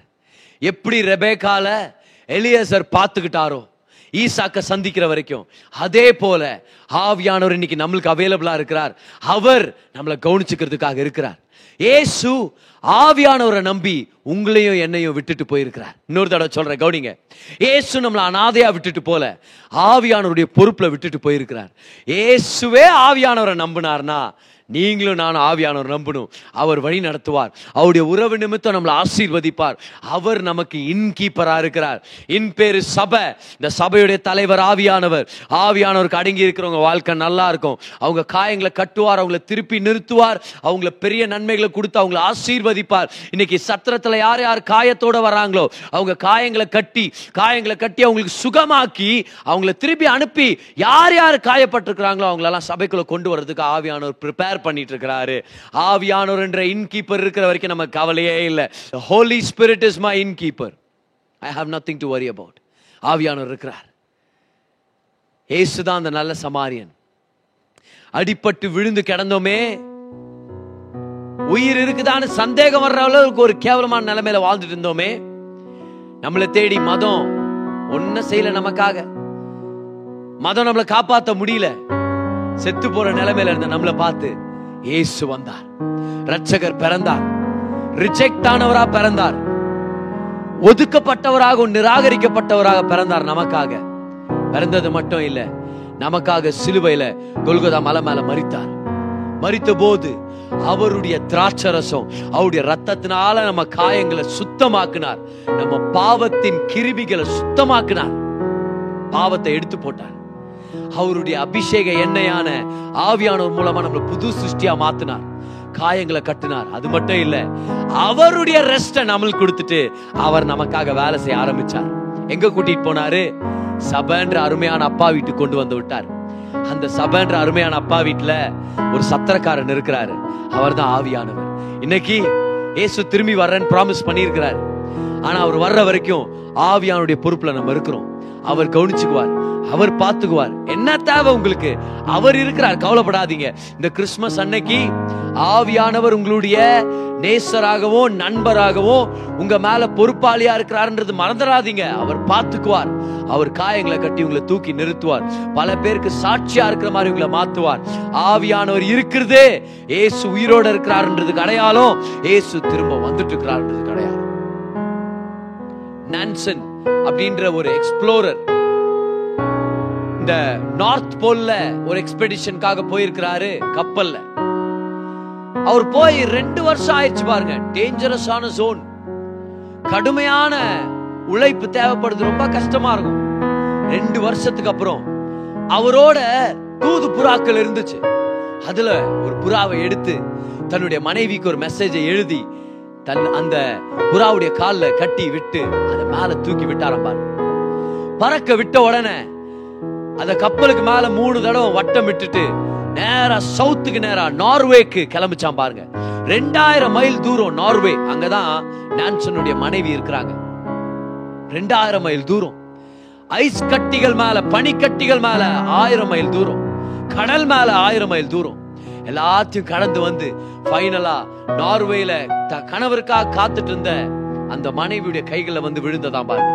எப்படி ரெபேக்கால எலியசர் பார்த்துக்கிட்டாரோ ஈசாக்க சந்திக்கிற வரைக்கும் அதே போல ஆவியானவர் இன்னைக்கு நம்மளுக்கு அவைலபிளா இருக்கிறார். அவர் நம்மளை கவனிச்சுக்கிறதுக்காக இருக்கிறார். ஏசு ஆவியானவரை நம்பி உங்களையும் என்னையும் விட்டுட்டு போயிருக்கிறார். இன்னொரு தடவை சொல்றேன் கவுனிங்க. ஏசு நம்மளை அனாதையா விட்டுட்டு போல ஆவியானவருடைய பொறுப்புல விட்டுட்டு போயிருக்கிறார். ஏசுவே ஆவியானவரை நம்பினார்னா நீங்களும் நானும் ஆவியானவர் நம்பணும் அவர் வழி நடத்துவார். அவருடைய உறவு நிமித்தம் நம்மளை ஆசீர்வதிப்பார். அவர் நமக்கு இன்கீப்பராக இருக்கிறார். இன் பேர் சபை. இந்த சபையுடைய தலைவர் ஆவியானவர். ஆவியானவருக்கு அடங்கி இருக்கிறவங்க வாழ்க்கை நல்லா இருக்கும். அவங்க காயங்களை கட்டுவார் அவங்கள திருப்பி நிறுத்துவார். அவங்கள பெரிய நன்மைகளை கொடுத்து அவங்கள ஆசீர்வதிப்பார். இன்னைக்கு சத்திரத்தில் யார் யார் காயத்தோட வராங்களோ அவங்க காயங்களை கட்டி காயங்களை கட்டி அவங்களுக்கு சுகமாக்கி அவங்கள திருப்பி அனுப்பி யார் யார் காயப்பட்டிருக்கிறாங்களோ அவங்களெல்லாம் சபைக்குள்ள கொண்டு வர்றதுக்கு ஆவியானவர் ப்ரிப்பேர் பண்ணிட்டு இருக்கிறாரு ஆவியானோர் என்ற இன்கீப்பர் இருக்கிற வரைக்கும் நம்ம கவலையே இல்லை. Holy spirit is my innkeeper I have nothing to worry about ஆவியானவர் இருக்கிறார். ஏசுதான் அந்த நல்ல சமாரியன். அடிபட்டு விழுந்து கிடந்தோமே உயிர் இருக்குதான்னு சந்தேகம் வர்ற அளவுக்கு ஒரு கேவலமான நிலைமையில வாழ்ந்துட்டு இருந்தோமே நம்மளை தேடி மதம் ஒன்னும் செய்யல நமக்காக. மதம் நம்மளை காப்பாத்த முடியல. செத்து போற நிலைமையில இருந்த நம்மளை பார்த்து இயேசு வந்தார். ரட்சகர் பிறந்தார். ரிஜெக்ட் ஆனவரா பிறந்தார். ஒதுக்கப்பட்டவராக நிராகரிக்கப்பட்டவராக பிறந்தார் நமக்காக. பிறந்தது மட்டும் இல்ல நமக்காக சிலுவையில கொல்கதா மலை மேல மறித்தார் மறித்த போது அவருடைய திராட்சரசம் அவருடைய ரத்தத்தினால நம்ம காயங்களை சுத்தமாக்குனார். நம்ம பாவத்தின் கிருபிகளை சுத்தமாக்குனார். பாவத்தை எடுத்து போட்டார். அவருடைய அபிஷேக எண்ணெயான ஆவியானவர் மூலமா நம்மள புது சிருஷ்டியா மாத்தினார். காயங்களை கட்டினார். அது மட்டும் இல்ல அவருடைய ரெஸ்ட நம்மளுக்கு கொடுத்துட்டு அவர் நமக்காக வேலை செய்ய ஆரம்பிச்சார். எங்க கூட்டிட்டு போனாரு? சபன்ற அருமையான அப்பா வீட்டுக்கு கொண்டு வந்து விட்டார். அந்த சபன்ற அருமையான அப்பா வீட்டுல ஒரு சத்திரக்காரன் இருக்கிறாரு. அவர்தான் ஆவியானவர். இன்னைக்கு இயேசு திரும்பி வர்றேன்னு ப்ராமிஸ் பண்ணியிருக்கிறாரு. ஆனா அவர் வர்ற வரைக்கும் ஆவியானுடைய பொறுப்புல நம்ம இருக்கிறோம். அவர் கவனிச்சுக்குவார். அவர் பார்த்துக்குவார். என்ன தேவை உங்களுக்கு? அவர் இருக்கிறார். கவலைப்படாதீங்க. இந்த கிறிஸ்துமஸ் அன்னைக்கு ஆவியானவர் உங்களுடைய நேசராகவும் நண்பராகவும் உங்க மேல பொறுப்பாளியா இருக்கிறாருன்றது மறந்துடாதீங்க. அவர் பார்த்துக்குவார். அவர் காயங்களை கட்டி உங்களை தூக்கி நிறுத்துவார். பல பேருக்கு சாட்சியா இருக்கிற மாதிரி உங்களை மாத்துவார். ஆவியானவர் இருக்கிறதே. ஏசு உயிரோட இருக்கிறார்ன்றது அடையாளம். ஏசு திரும்ப வந்துட்டு இருக்கிறார்ன்றது அடையாளம். நான்சன் அப்படின்ற ஒரு எக்ஸ்ப்ளோரர் இந்த நார்த் போல்ல ஒரு எக்ஸ்பெடிஷனுக்காக போயிருக்கிறாரு கப்பல்ல. அவர் போய் ரெண்டு வருஷம் ஆயிடுச்சு பாருங்க. டேஞ்சரஸான ஜோன் கடுமையான உழைப்பு தேவைப்படுது. ரொம்ப கஷ்டமா இருக்கும். ரெண்டு வருஷத்துக்கு அப்புறம் அவரோட தூது புறாக்கள் இருந்துச்சு. அதுல ஒரு புறாவை எடுத்து தன்னுடைய மனைவிக்கு ஒரு மெசேஜை எழுதி தன் அந்த புறாவுடைய காலில் கட்டி விட்டு அதை மேல தூக்கி விட்டாராம் பாரு பறக்க விட்ட உடனே அந்த கப்பலுக்கு மேல மூணு தடவை வட்டம் விட்டுட்டு நேரா சவுத்துக்கு நேரா நார்வேக்கு கிளம்பிச்சான் பாருங்க. ரெண்டாயிரம் மைல் தூரம் நார்வே. அங்கதான் நான்சனுடைய மனைவி இருக்கிறாங்க. ரெண்டாயிரம் மைல் தூரம். ஐஸ் கட்டிகள் மேல பனிக்கட்டிகள் மேல ஆயிரம் மைல் தூரம். கடல் மேல ஆயிரம் மைல் தூரம். எல்லாத்தையும் கடந்து வந்து ஃபைனலா நார்வேல த கணவருக்காக காத்துட்டு இருந்த அந்த மனைவியுடைய கைகளை வந்து விழுந்ததாம் பாருங்க.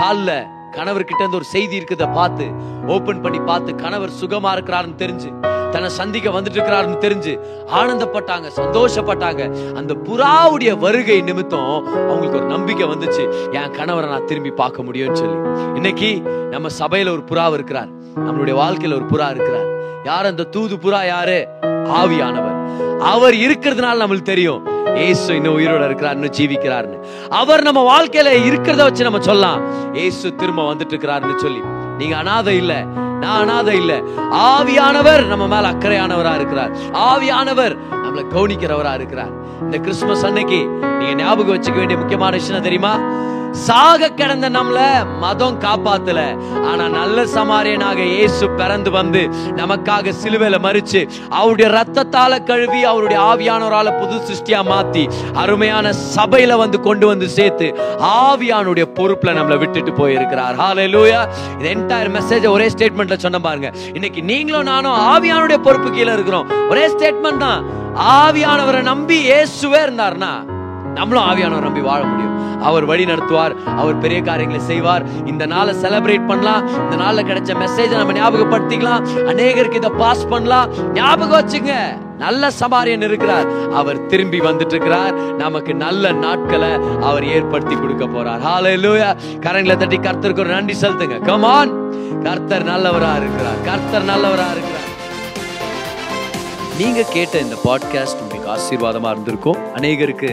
கணவர் கணவர்கிட்ட இருந்து ஒரு செய்தி இருக்குத பார்த்து ஓபன் பண்ணி பார்த்து கணவர் சுகமா இருக்கிறாருன்னு தெரிஞ்சு தன்னை சந்திக்க வந்துட்டு இருக்கிறாருன்னு தெரிஞ்சு ஆனந்தப்பட்டாங்க சந்தோஷப்பட்டாங்க. அந்த புறாவுடைய வருகை நிமித்தம் அவங்களுக்கு ஒரு நம்பிக்கை வந்துச்சு. என் கணவரை நான் திரும்பி பார்க்க முடியும்னு சொல்லி. இன்னைக்கு நம்ம சபையில ஒரு புறா இருக்கிறார். நம்மளுடைய வாழ்க்கையில ஒரு புறா இருக்கிறார். யார் அந்த தூது புறா யாரு? ஆவியானவர். அவர் இருக்கிறதுனால நம்மளுக்கு தெரியும் ஏசு இன்னும் உயிரோட இருக்கிறார் இன்னும் ஜீவிக்கிறார்னு. அவர் நம்ம வாழ்க்கையில இருக்கிறத வச்சு நம்ம சொல்லலாம். ஏசு திரும்ப வந்துட்டு இருக்கிறாருன்னு சொல்லி. நீங்க அனாதை இல்ல. நான் அனாதை இல்ல. ஆவியானவர் நம்ம மேல அக்கறையானவரா இருக்கிறார். ஆவியானவர் நம்மளை கவனிக்கிறவரா இருக்கிறார். இந்த கிறிஸ்துமஸ் அன்னைக்கு நீங்க ஞாபகம் வச்சுக்க வேண்டிய முக்கியமான விஷயம் தெரியுமா? சாக கிடந்த நம்மள மதம் காப்பாத்தல. ஆனா நல்ல சமாரியனாக இயேசு பிறந்து வந்து நமக்காக சிலுவையில மறிச்சு அவருடைய ரத்தத்தால கழுவி அவருடைய ஆவியானவரால புது சிருஷ்டியா மாத்தி அருமையான சபையில வந்து கொண்டு வந்து சேர்த்து ஆவியானுடைய பொறுப்புல நம்மளை விட்டுட்டு போயிருக்கிறார். ஹalleluya இது என்டையர் மெசேஜ் ஒரே ஸ்டேட்மெண்ட்ல சொன்ன பாருங்க. இன்னைக்கு நீங்களும் நானும் ஆவியானுடைய பொறுப்பு கீழே இருக்கிறோம். ஒரே ஸ்டேட்மெண்ட் தான். ஆவியானவரை நம்பி இயேசுவே இருந்தார்னா நம்மளும் ஆவியானவர் நம்பி வாழ முடியும். அவர் வழி நடத்துவார் அவர் பெரிய காரியங்களை செய்வார். இந்த நாளை செலிப்ரேட் பண்ணலாம். இந்த நாளில் கிடைச்ச மெசேஜை நம்ம ஞாபகப்படுத்திக்கலாம். அநேகருக்கு இதை பாஸ் பண்ணலாம். ஞாபகம் வச்சுங்க. நல்ல சமாரியன் இருக்கிறார். அவர் திரும்பி வந்துட்டு இருக்கிறார் நமக்கு நல்ல நாட்களை அவர் ஏற்படுத்தி கொடுக்க போறார். ஹalleluya கரங்களை தட்டி கர்த்தருக்கு ஒரு நன்றி செலுத்துங்க. கம் ஆன் கர்த்தர் நல்லவரா இருக்கிறார். கர்த்தர் நல்லவரா இருக்கிறார். நீங்க கேட்ட இந்த பாட்காஸ்ட் உங்களுக்கு ஆசீர்வாதமா இருந்திருக்கும். அநேகருக்கு